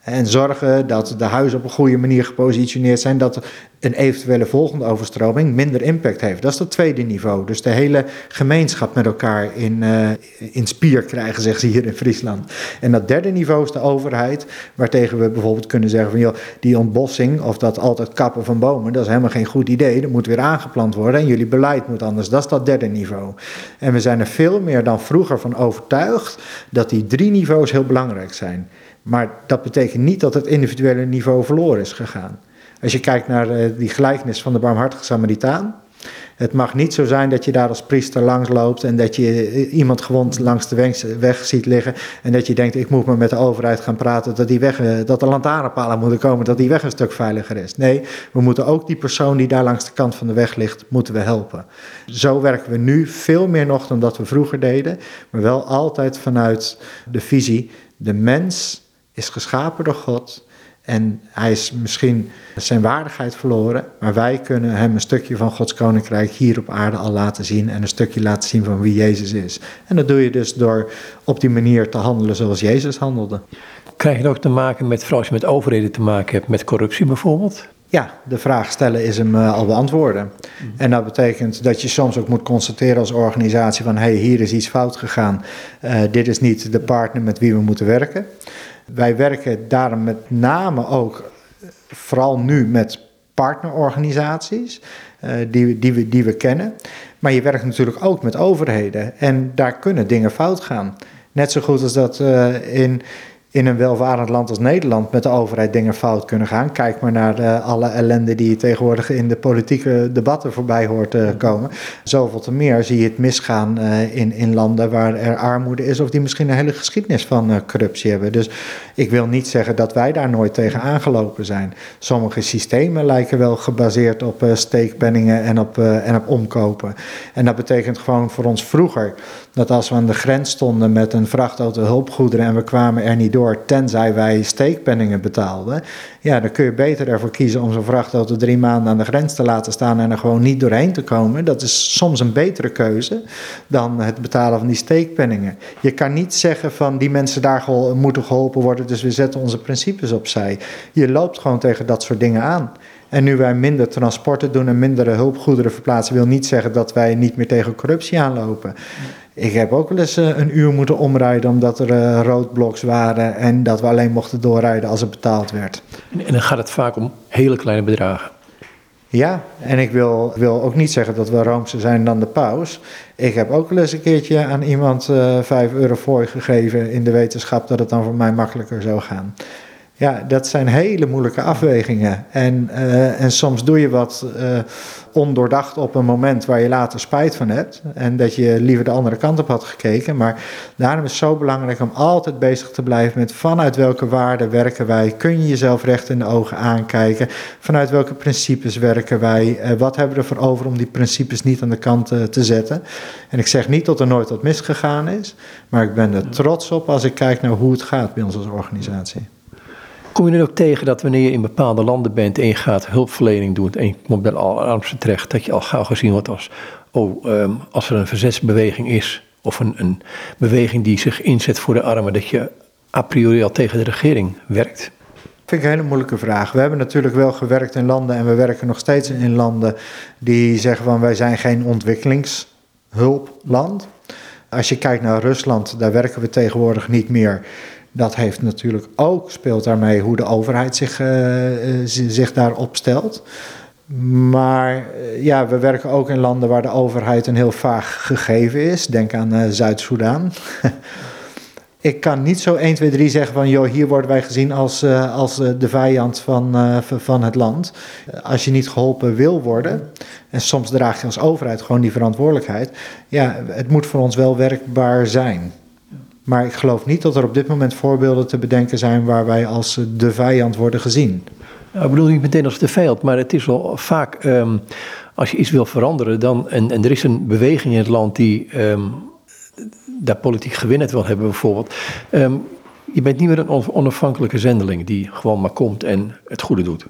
En zorgen dat de huizen op een goede manier gepositioneerd zijn, dat een eventuele volgende overstroming minder impact heeft. Dat is het tweede niveau. Dus de hele gemeenschap met elkaar in, uh, in spier krijgen, zeggen ze hier in Friesland. En dat derde niveau is de overheid, waartegen we bijvoorbeeld kunnen zeggen van joh, die ontbossing of dat altijd kappen van bomen, dat is helemaal geen goed idee. Dat moet weer aangeplant worden en jullie beleid moet anders. Dat is dat derde niveau. En we zijn er veel meer dan vroeger van overtuigd dat die drie niveaus heel belangrijk zijn. Maar dat betekent niet dat het individuele niveau verloren is gegaan. Als je kijkt naar uh, die gelijkenis van de barmhartige Samaritaan. Het mag niet zo zijn dat je daar als priester langs loopt en dat je eh, iemand gewond langs de weg, weg, ziet liggen. En dat je denkt, ik moet maar met de overheid gaan praten dat, die weg, eh, dat de lantaarnpalen moeten komen, dat die weg een stuk veiliger is. Nee, we moeten ook die persoon die daar langs de kant van de weg ligt, moeten we helpen. Zo werken we nu veel meer nog dan dat we vroeger deden. Maar wel altijd vanuit de visie, de mens is geschapen door God En hij is misschien zijn waardigheid verloren, maar wij kunnen hem een stukje van Gods koninkrijk hier op aarde al laten zien en een stukje laten zien van wie Jezus is. En dat doe je dus door op die manier te handelen zoals Jezus handelde. Krijg je ook te maken met, vooral als je met overheden te maken hebt, met corruptie bijvoorbeeld? Ja, de vraag stellen is hem uh, al beantwoorden. En dat betekent dat je soms ook moet constateren als organisatie van... hé, hey, hier is iets fout gegaan. Uh, dit is niet de partner met wie we moeten werken. Wij werken daarom met name ook, vooral nu met partnerorganisaties... Uh, die, die, we, die we kennen. Maar je werkt natuurlijk ook met overheden. En daar kunnen dingen fout gaan. Net zo goed als dat in in een welvarend land als Nederland met de overheid dingen fout kunnen gaan. Kijk maar naar de, alle ellende die je tegenwoordig in de politieke debatten voorbij hoort uh, komen. Zoveel te meer zie je het misgaan uh, in, in landen waar er armoede is of die misschien een hele geschiedenis van corruptie hebben. Dus ik wil niet zeggen dat wij daar nooit tegen aangelopen zijn. Sommige systemen lijken wel gebaseerd op steekpenningen en op, en op omkopen. En dat betekent gewoon voor ons vroeger dat als we aan de grens stonden met een vrachtauto hulpgoederen en we kwamen er niet door tenzij wij steekpenningen betaalden, ja, dan kun je beter ervoor kiezen om zo'n vrachtauto drie maanden aan de grens te laten staan en er gewoon niet doorheen te komen. Dat is soms een betere keuze dan het betalen van die steekpenningen. Je kan niet zeggen van die mensen daar moeten geholpen worden, dus we zetten onze principes opzij. Je loopt gewoon tegen dat soort dingen aan. En nu wij minder transporten doen en minder hulpgoederen verplaatsen, wil niet zeggen dat wij niet meer tegen corruptie aanlopen. Ik heb ook wel eens eh, een uur moeten omrijden omdat er uh, roodbloks waren en dat we alleen mochten doorrijden als het betaald werd. En dan gaat het vaak om hele kleine bedragen. Ja, en ik wil, wil ook niet zeggen dat we roomser zijn dan de paus. Ik heb ook wel eens een keertje aan iemand uh, eh, 5 euro voor gegeven in de wetenschap dat het dan voor mij makkelijker zou gaan. Ja, dat zijn hele moeilijke afwegingen. En, uh, en soms doe je wat uh, ondoordacht op een moment waar je later spijt van hebt. En dat je liever de andere kant op had gekeken. Maar daarom is het zo belangrijk om altijd bezig te blijven met vanuit welke waarden werken wij. Kun je jezelf recht in de ogen aankijken? Vanuit welke principes werken wij? Uh, wat hebben we ervoor over om die principes niet aan de kant te zetten? En ik zeg niet dat er nooit wat misgegaan is. Maar ik ben er trots op als ik kijk naar hoe het gaat bij ons als organisatie. Kom je dan ook tegen dat wanneer je in bepaalde landen bent en je gaat hulpverlening doen en je komt bij allerarmste terecht, dat je al gauw gezien wordt als, oh, um, als er een verzetsbeweging is of een, een beweging die zich inzet voor de armen, dat je a priori al tegen de regering werkt? vind ik een hele moeilijke vraag. We hebben natuurlijk wel gewerkt in landen en we werken nog steeds in landen die zeggen van wij zijn geen ontwikkelingshulpland. Als je kijkt naar Rusland, daar werken we tegenwoordig niet meer. Dat heeft natuurlijk ook, speelt daarmee hoe de overheid zich, uh, zich daarop stelt. Maar uh, ja, we werken ook in landen waar de overheid een heel vaag gegeven is. Denk aan Zuid-Soedan. Ik kan niet zo 1, 2, 3 zeggen van, joh, hier worden wij gezien als, als de vijand van, van het land. Als je niet geholpen wil worden, en soms draag je als overheid gewoon die verantwoordelijkheid. Ja, het moet voor ons wel werkbaar zijn. Maar ik geloof niet dat er op dit moment voorbeelden te bedenken zijn waar wij als de vijand worden gezien. Nou, ik bedoel niet meteen als de vijand, maar het is wel vaak um, als je iets wil veranderen, dan, en, en er is een beweging in het land die um, daar politiek gewinning wil hebben, bijvoorbeeld. Um, je bent niet meer een onafhankelijke zendeling die gewoon maar komt en het goede doet.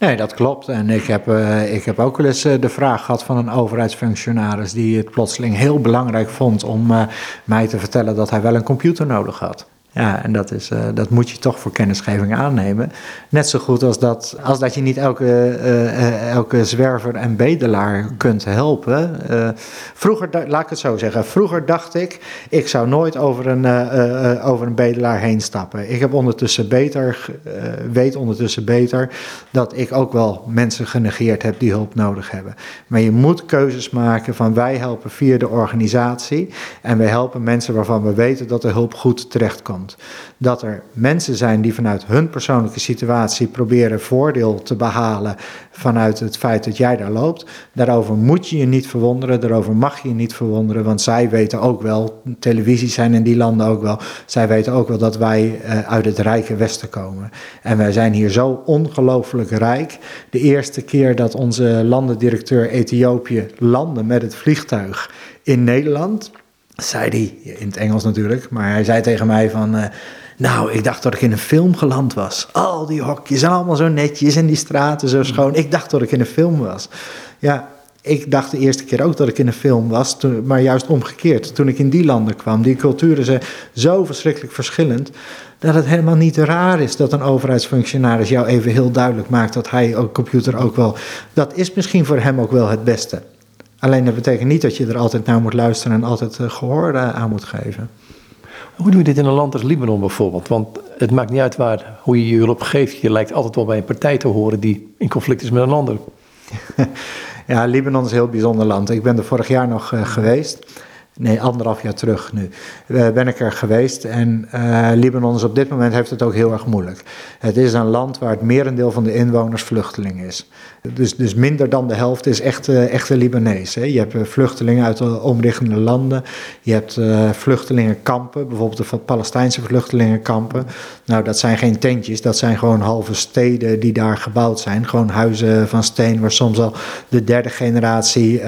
Nee, dat klopt. En ik heb, uh, ik heb ook wel eens uh, de vraag gehad van een overheidsfunctionaris die het plotseling heel belangrijk vond om uh, mij te vertellen dat hij wel een computer nodig had. Ja, en dat, is, uh, dat moet je toch voor kennisgeving aannemen. Net zo goed als dat, als dat je niet elke, uh, elke zwerver en bedelaar kunt helpen. Vroeger, laat ik het zo zeggen, vroeger dacht ik, ik zou nooit over een, over een bedelaar heen stappen. Ik heb ondertussen beter, weet ondertussen beter dat ik ook wel mensen genegeerd heb die hulp nodig hebben. Maar je moet keuzes maken van wij helpen via de organisatie en wij helpen mensen waarvan we weten dat de hulp goed Dat er mensen zijn die vanuit hun persoonlijke situatie proberen voordeel te behalen vanuit het feit dat jij daar loopt. Daarover moet je je niet verwonderen, daarover mag je je niet verwonderen, want zij weten ook wel, televisies zijn in die landen ook wel, zij weten ook wel dat wij uh, uit het rijke Westen komen. En wij zijn hier zo ongelooflijk rijk. De eerste keer dat onze landendirecteur Ethiopië landde met het vliegtuig in Nederland zei hij, in het Engels natuurlijk, maar hij zei tegen mij van... Uh, Nou, ik dacht dat ik in een film geland was. Al die hokjes zijn allemaal zo netjes en die straten zo schoon. Ik dacht dat ik in een film was. Ja, ik dacht de eerste keer ook dat ik in een film was, maar juist omgekeerd. Toen ik in die landen kwam, die culturen zijn zo verschrikkelijk verschillend, dat het helemaal niet raar is dat een overheidsfunctionaris jou even heel duidelijk maakt dat hij ook computer ook wel. Dat is misschien voor hem ook wel het beste. Alleen dat betekent niet dat je er altijd naar moet luisteren en altijd eh, gehoor eh, aan moet geven. Hoe doe je dit in een land als Libanon bijvoorbeeld? Want het maakt niet uit waar, hoe je je hulp geeft. Je lijkt altijd wel bij een partij te horen die in conflict is met een ander. Ja, Libanon is een heel bijzonder land. Ik ben er vorig jaar nog uh, geweest. Nee, anderhalf jaar terug nu. Ben ik er geweest. En uh, Libanon is op dit moment heeft het ook heel erg moeilijk. Het is een land waar het merendeel van de inwoners vluchteling is. Dus, dus minder dan de helft is echte, echte Libanees. Hè. Je hebt eh, vluchtelingen uit de omliggende landen. Je hebt vluchtelingenkampen, bijvoorbeeld de Palestijnse vluchtelingenkampen. Nou, dat zijn geen tentjes, dat zijn gewoon halve steden die daar gebouwd zijn. Gewoon huizen van steen waar soms al de derde generatie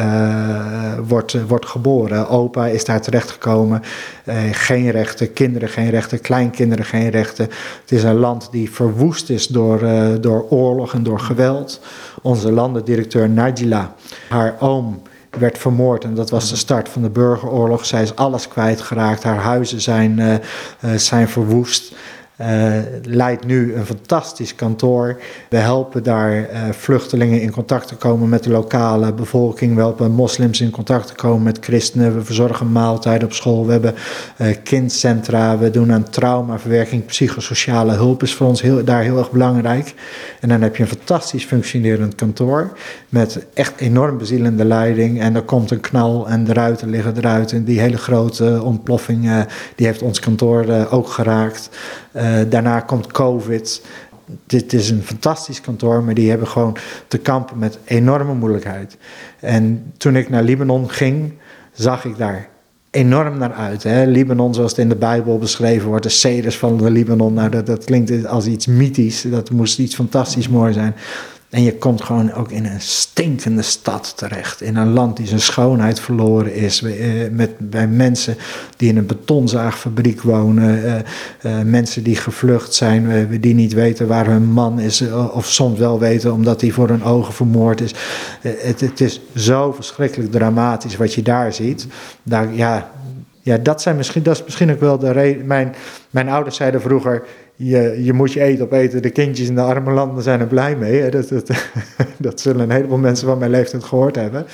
wordt, wordt geboren. Opa is daar terechtgekomen. Uh, geen rechten, kinderen geen rechten, kleinkinderen geen rechten. Het is een land die verwoest is door, door oorlog en door geweld onze landendirecteur Najila, haar oom werd vermoord en dat was de start van de burgeroorlog. Zij is alles kwijtgeraakt, haar huizen zijn, uh, zijn verwoest uh, leidt nu een fantastisch kantoor. We helpen daar uh, vluchtelingen in contact te komen met de lokale bevolking. We helpen moslims in contact te komen met christenen. We verzorgen maaltijden op school. We hebben uh, kindcentra. We doen aan traumaverwerking. Psychosociale hulp is voor ons heel, daar heel erg belangrijk. En dan heb je een fantastisch functionerend kantoor. Met echt enorm bezielende leiding. En er komt een knal en de ruiten liggen eruit. En die hele grote ontploffing die heeft ons kantoor ook geraakt. Uh, daarna komt COVID. Dit is een fantastisch kantoor, maar die hebben gewoon te kampen met enorme moeilijkheid. En toen ik naar Libanon ging, zag ik daar enorm naar uit. Hè? Libanon, zoals het in de Bijbel beschreven wordt, de ceders van de Libanon. Nou, dat, dat klinkt als iets mythisch. Dat moest iets fantastisch mooi zijn. En je komt gewoon ook in een stinkende stad terecht. In een land die zijn schoonheid verloren is. Eh, met, bij mensen die in een betonzaagfabriek wonen. Uh, uh, mensen die gevlucht zijn. die niet weten waar hun man is. of soms wel weten omdat hij voor hun ogen vermoord is. Het, het, is zo verschrikkelijk dramatisch wat je daar ziet. Daar, ja, ja, dat, zijn misschien, dat is misschien ook wel de reden. Mijn, mijn ouders zeiden vroeger je, je moet je eten opeten. De kindjes in de arme landen zijn er blij mee. Dat, dat, dat zullen een heleboel mensen van mijn leeftijd gehoord hebben.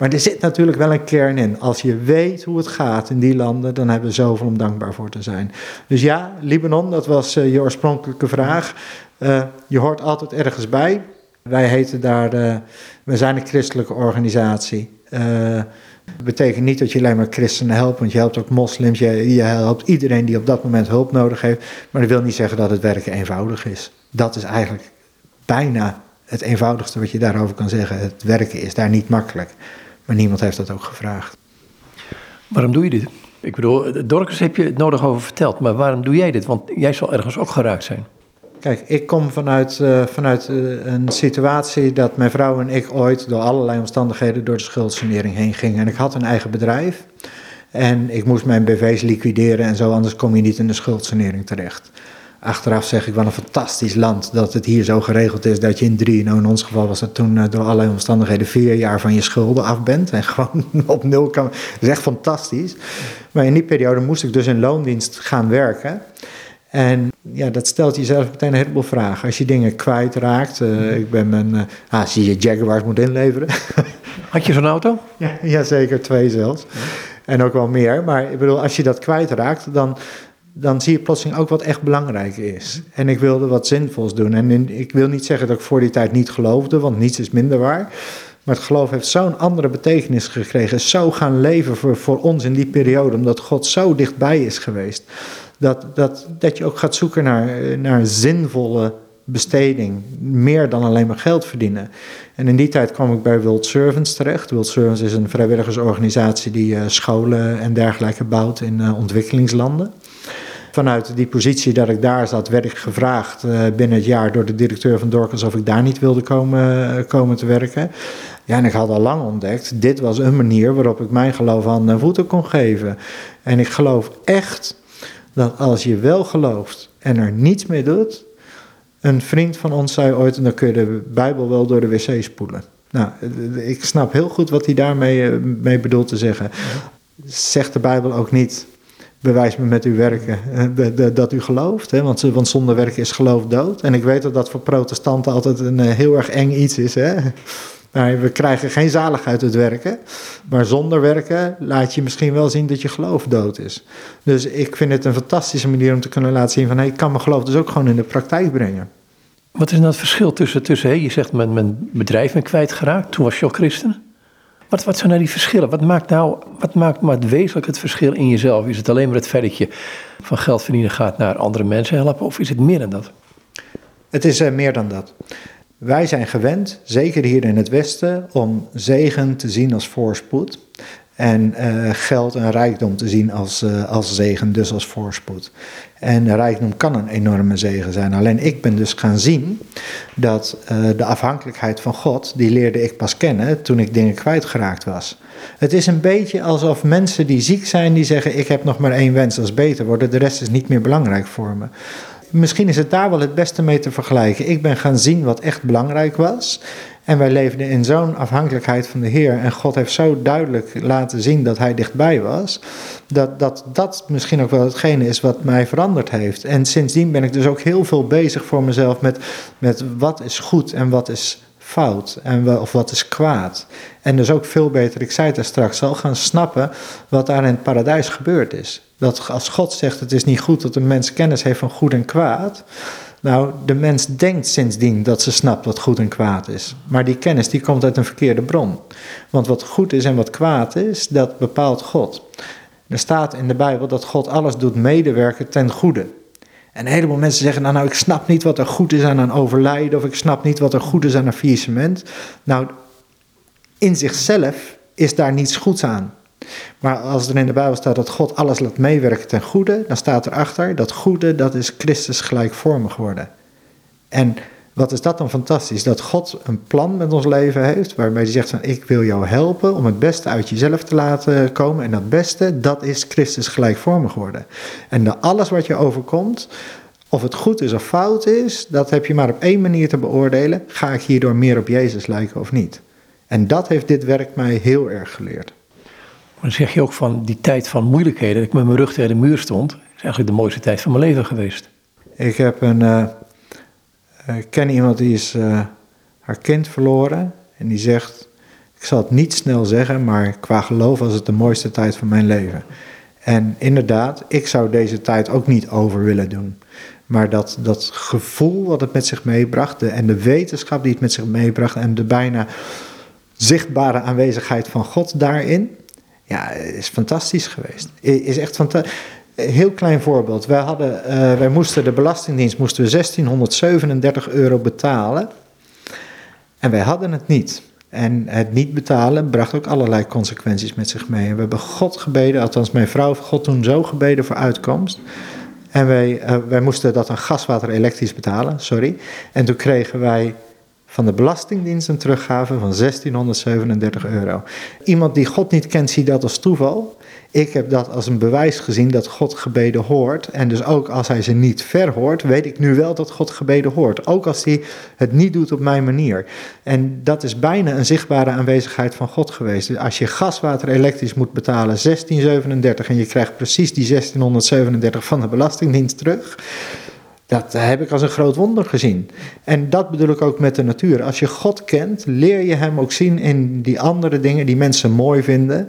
Maar er zit natuurlijk wel een kern in. Als je weet hoe het gaat in die landen, dan hebben we zoveel om dankbaar voor te zijn. Dus ja, Libanon, dat was uh, je oorspronkelijke vraag. Uh, je hoort altijd ergens bij. Wij heten daar, uh, we zijn een christelijke organisatie. Dat betekent niet dat je alleen maar christenen helpt, want je helpt ook moslims, je, je helpt iedereen die op dat moment hulp nodig heeft. Maar dat wil niet zeggen dat het werken eenvoudig is. Dat is eigenlijk bijna het eenvoudigste wat je daarover kan zeggen. Het werken is daar niet makkelijk. Maar niemand heeft dat ook gevraagd. Waarom doe je dit? Ik bedoel, Dorcas heb je het nodig over verteld, maar waarom doe jij dit? Want jij zal ergens ook geraakt zijn. Kijk, ik kom vanuit, uh, vanuit uh, een situatie dat mijn vrouw en ik ooit door allerlei omstandigheden door de schuldsanering heen gingen. En ik had een eigen bedrijf en ik moest mijn BV's liquideren en zo, anders kom je niet in de schuldsanering terecht. Achteraf zeg ik, wel een fantastisch land dat het hier zo geregeld is dat je in drie, nou in ons geval was dat toen uh, door allerlei omstandigheden vier jaar van je schulden af bent en gewoon op nul kan. Dat is echt fantastisch. Maar in die periode moest ik dus in loondienst gaan werken. En ja, dat stelt jezelf meteen een heleboel vragen. Als je dingen kwijtraakt, uh, ik ben mijn, uh, ah, zie je Jaguars moet inleveren. Had je zo'n auto? Ja, ja, zeker, twee zelfs. Ja. En ook wel meer. Maar ik bedoel, als je dat kwijtraakt, dan, dan zie je plotseling ook wat echt belangrijk is. En ik wilde wat zinvols doen. En in, ik wil niet zeggen dat ik voor die tijd niet geloofde, want niets is minder waar. Maar het geloof heeft zo'n andere betekenis gekregen. Zo gaan leven voor, voor ons in die periode, omdat God zo dichtbij is geweest dat, dat, dat je ook gaat zoeken naar, naar zinvolle besteding. Meer dan alleen maar geld verdienen. En in die tijd kwam ik bij World Servants terecht. World Servants is een vrijwilligersorganisatie die uh, scholen en dergelijke bouwt in uh, ontwikkelingslanden. Vanuit die positie dat ik daar zat, werd ik gevraagd uh, binnen het jaar door de directeur van Dorcas of ik daar niet wilde komen, komen te werken. Ja, en ik had al lang ontdekt, dit was een manier waarop ik mijn geloof aan voeten kon geven. En ik geloof echt dat als je wel gelooft en er niets mee doet, een vriend van ons zei ooit, dan kun je de Bijbel wel door de wc spoelen. Nou, ik snap heel goed wat hij daarmee eh, mee bedoelt te zeggen. Zegt de Bijbel ook niet, bewijs me met uw werken eh, dat u gelooft. Hè? Want, want zonder werken is geloof dood. En ik weet dat dat voor protestanten altijd een eh, heel erg eng iets is. Hè? Maar we krijgen geen zaligheid uit werken. Maar zonder werken laat je misschien wel zien dat je geloof dood is. Dus ik vind het een fantastische manier om te kunnen laten zien van... Hey, ik kan mijn geloof dus ook gewoon in de praktijk brengen. Wat is nou het verschil tussen, tussen je zegt mijn, mijn bedrijf ben kwijtgeraakt, toen was je al christen. Wat, wat zijn nou die verschillen? Wat maakt nou, wat maakt maar wezenlijk het verschil in jezelf? Is het alleen maar het feit dat je van geld verdienen gaat naar andere mensen helpen of is het meer dan dat? Het is uh, meer dan dat. Wij zijn gewend, zeker hier in het Westen, om zegen te zien als voorspoed. En uh, geld en rijkdom te zien als, uh, als zegen, dus als voorspoed. En rijkdom kan een enorme zegen zijn. Alleen ik ben dus gaan zien dat uh, de afhankelijkheid van God, die leerde ik pas kennen toen ik dingen kwijtgeraakt was. Het is een beetje alsof mensen die ziek zijn, die zeggen: Ik heb nog maar één wens, als beter worden, de rest is niet meer belangrijk voor me misschien is het daar wel het beste mee te vergelijken. Ik ben gaan zien wat echt belangrijk was. En wij leefden in zo'n afhankelijkheid van de Heer. En God heeft zo duidelijk laten zien dat Hij dichtbij was. Dat dat, dat misschien ook wel hetgene is wat mij veranderd heeft. En sindsdien ben ik dus ook heel veel bezig voor mezelf met, met wat is goed en wat is fout en of wat is kwaad. En dus ook veel beter, ik zei het er straks al, gaan snappen wat daar in het paradijs gebeurd is. Dat als God zegt het is niet goed dat een mens kennis heeft van goed en kwaad. Nou, de mens denkt sindsdien dat ze snapt wat goed en kwaad is. Maar die kennis die komt uit een verkeerde bron. Want wat goed is en wat kwaad is, dat bepaalt God. Er staat in de Bijbel dat God alles doet medewerken ten goede. En een heleboel mensen zeggen, nou, nou, ik snap niet wat er goed is aan een overlijden, of ik snap niet wat er goed is aan een faillissement. Nou, in zichzelf is daar niets goeds aan. Maar als er in de Bijbel staat dat God alles laat meewerken ten goede, dan staat erachter dat goede, dat is Christus gelijkvormig worden. En wat is dat dan fantastisch? Dat God een plan met ons leven heeft, waarbij hij zegt van ik wil jou helpen om het beste uit jezelf te laten komen. En dat beste, dat is Christus gelijkvormig worden. En de alles wat je overkomt, of het goed is of fout is, dat heb je maar op één manier te beoordelen. Ga ik hierdoor meer op Jezus lijken of niet? En dat heeft dit werk mij heel erg geleerd. Dan zeg je ook van die tijd van moeilijkheden, dat ik met mijn rug tegen de muur stond, is eigenlijk de mooiste tijd van mijn leven geweest. Ik heb een, uh, ik ken iemand die is uh, haar kind verloren en die zegt, ik zal het niet snel zeggen, maar qua geloof was het de mooiste tijd van mijn leven. En inderdaad, ik zou deze tijd ook niet over willen doen. Maar dat, dat gevoel wat het met zich meebracht en de wetenschap die het met zich meebracht en de bijna zichtbare aanwezigheid van God daarin, ja, is fantastisch geweest. Is echt fantastisch. Heel klein voorbeeld. Wij, hadden, uh, wij moesten de Belastingdienst moesten we 1637 euro betalen. En wij hadden het niet. En het niet betalen bracht ook allerlei consequenties met zich mee. En we hebben God gebeden, althans mijn vrouw heeft God toen zo gebeden voor uitkomst. En wij, uh, wij moesten dat aan gaswater elektrisch betalen, sorry. En toen kregen wij van de Belastingdienst een teruggave van 1637 euro. Iemand die God niet kent, ziet dat als toeval. Ik heb dat als een bewijs gezien dat God gebeden hoort. En dus ook als hij ze niet verhoort, weet ik nu wel dat God gebeden hoort. Ook als hij het niet doet op mijn manier. En dat is bijna een zichtbare aanwezigheid van God geweest. Dus als je gaswater elektrisch moet betalen 1637 en je krijgt precies die 1637 van de Belastingdienst terug dat heb ik als een groot wonder gezien. En dat bedoel ik ook met de natuur. Als je God kent, leer je Hem ook zien in die andere dingen die mensen mooi vinden.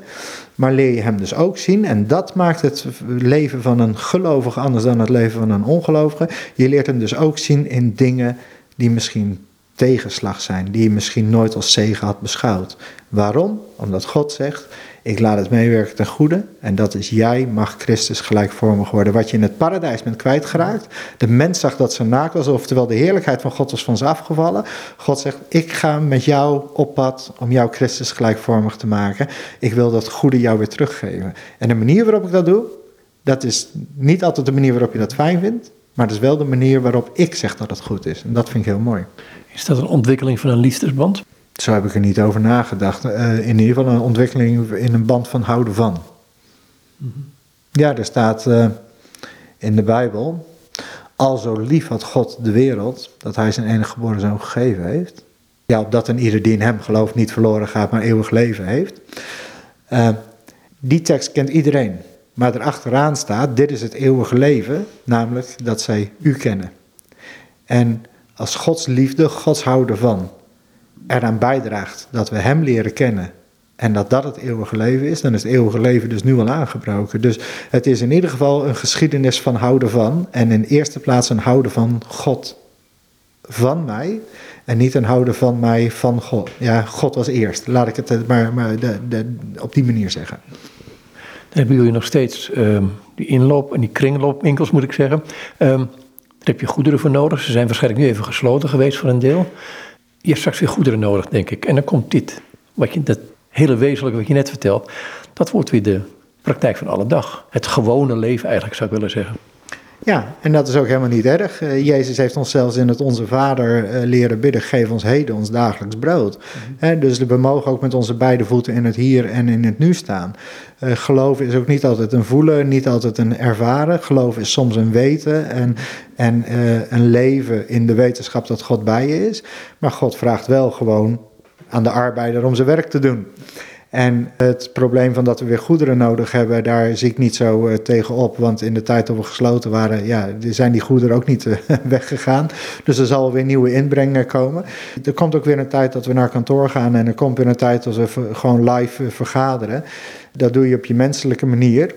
Maar leer je Hem dus ook zien. En dat maakt het leven van een gelovige anders dan het leven van een ongelovige. Je leert Hem dus ook zien in dingen die misschien tegenslag zijn, die je misschien nooit als zegen had beschouwd. Waarom? Omdat God zegt: ik laat het meewerken ten goede. En dat is jij mag Christus gelijkvormig worden. Wat je in het paradijs bent kwijtgeraakt. De mens zag dat ze naakt was, oftewel de heerlijkheid van God was van ze afgevallen. God zegt, ik ga met jou op pad om jou Christus gelijkvormig te maken. Ik wil dat goede jou weer teruggeven. En de manier waarop ik dat doe, dat is niet altijd de manier waarop je dat fijn vindt. Maar het is wel de manier waarop ik zeg dat het goed is. En dat vind ik heel mooi. Is dat een ontwikkeling van een liefdesband? Zo heb ik er niet over nagedacht. Uh, in ieder geval een ontwikkeling in een band van houden van. Mm -hmm. Ja, er staat uh, in de Bijbel. Al zo lief had God de wereld, dat hij zijn enige geboren zoon gegeven heeft. Ja, opdat een ieder die in hem gelooft niet verloren gaat, maar eeuwig leven heeft. Uh, die tekst kent iedereen. Maar erachteraan staat, dit is het eeuwige leven, namelijk dat zij u kennen. En als Gods liefde, Gods houden van, eraan bijdraagt dat we Hem leren kennen en dat dat het eeuwige leven is, dan is het eeuwige leven dus nu al aangebroken. Dus het is in ieder geval een geschiedenis van houden van en in eerste plaats een houden van God van mij en niet een houden van mij van God. Ja, God was eerst, laat ik het maar, maar de, de, op die manier zeggen. Dan hebben jullie nog steeds um, die inloop en die kringloopwinkels, moet ik zeggen. Um, daar heb je goederen voor nodig. Ze zijn waarschijnlijk nu even gesloten geweest voor een deel. Je hebt straks weer goederen nodig, denk ik. En dan komt dit, wat je, dat hele wezenlijke wat je net vertelt, dat wordt weer de praktijk van alle dag. Het gewone leven eigenlijk, zou ik willen zeggen. Ja, en dat is ook helemaal niet erg. Uh, Jezus heeft ons zelfs in het Onze Vader uh, leren bidden, geef ons heden ons dagelijks brood. Mm dus we mogen ook met onze beide voeten in het hier en in het nu staan. Uh, geloven is ook niet altijd een voelen, niet altijd een ervaren. Geloven is soms een weten en, en een leven in de wetenschap dat God bij je is. Maar God vraagt wel gewoon aan de arbeider om zijn werk te doen. En het probleem van dat we weer goederen nodig hebben, daar zie ik niet zo uh, tegen op. Want in de tijd dat we gesloten waren, ja, zijn die goederen ook niet uh, weggegaan. Dus er zal weer nieuwe inbreng komen. Er komt ook weer een tijd dat we naar kantoor gaan en er komt weer een tijd dat we gewoon live uh, vergaderen. Dat doe je op je menselijke manier.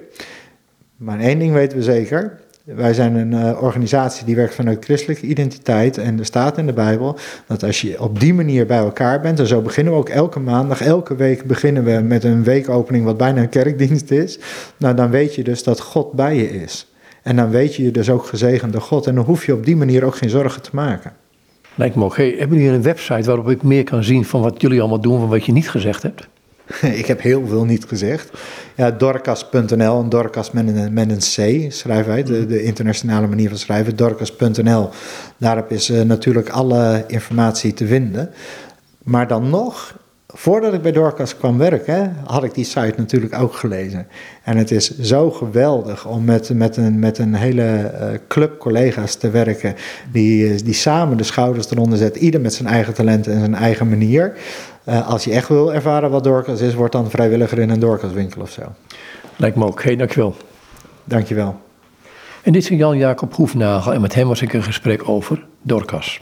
Maar één ding weten we zeker. Wij zijn een uh, organisatie die werkt vanuit christelijke identiteit. En er staat in de Bijbel dat als je op die manier bij elkaar bent. En zo beginnen we ook elke maandag, elke week beginnen we met een weekopening, wat bijna een kerkdienst is. Nou, dan weet je dus dat God bij je is. En dan weet je je dus ook gezegende God. En dan hoef je op die manier ook geen zorgen te maken. Lijkt me ook. Hebben jullie een website waarop ik meer kan zien van wat jullie allemaal doen, van wat je niet gezegd hebt? ik heb heel veel niet gezegd. Ja, Dorcas.nl, en Dorcas met een, met een C schrijven wij, de, de internationale manier van schrijven. Dorcas.nl, daarop is uh, natuurlijk alle informatie te vinden. Maar dan nog, voordat ik bij Dorcas kwam werken, had ik die site natuurlijk ook gelezen. En het is zo geweldig om met, met, een, met een hele uh, club collega's te werken, die, eh, die samen de schouders eronder zet, ieder met zijn eigen talenten en zijn eigen manier. Uh, als je echt wil ervaren wat Dorcas is, word dan vrijwilliger in een Dorcas-winkel of zo. Lijkt me ook. Hey, dankjewel. Dankjewel. En dit is Jan-Jacob Hoefnagel en met hem was ik een gesprek over Dorcas.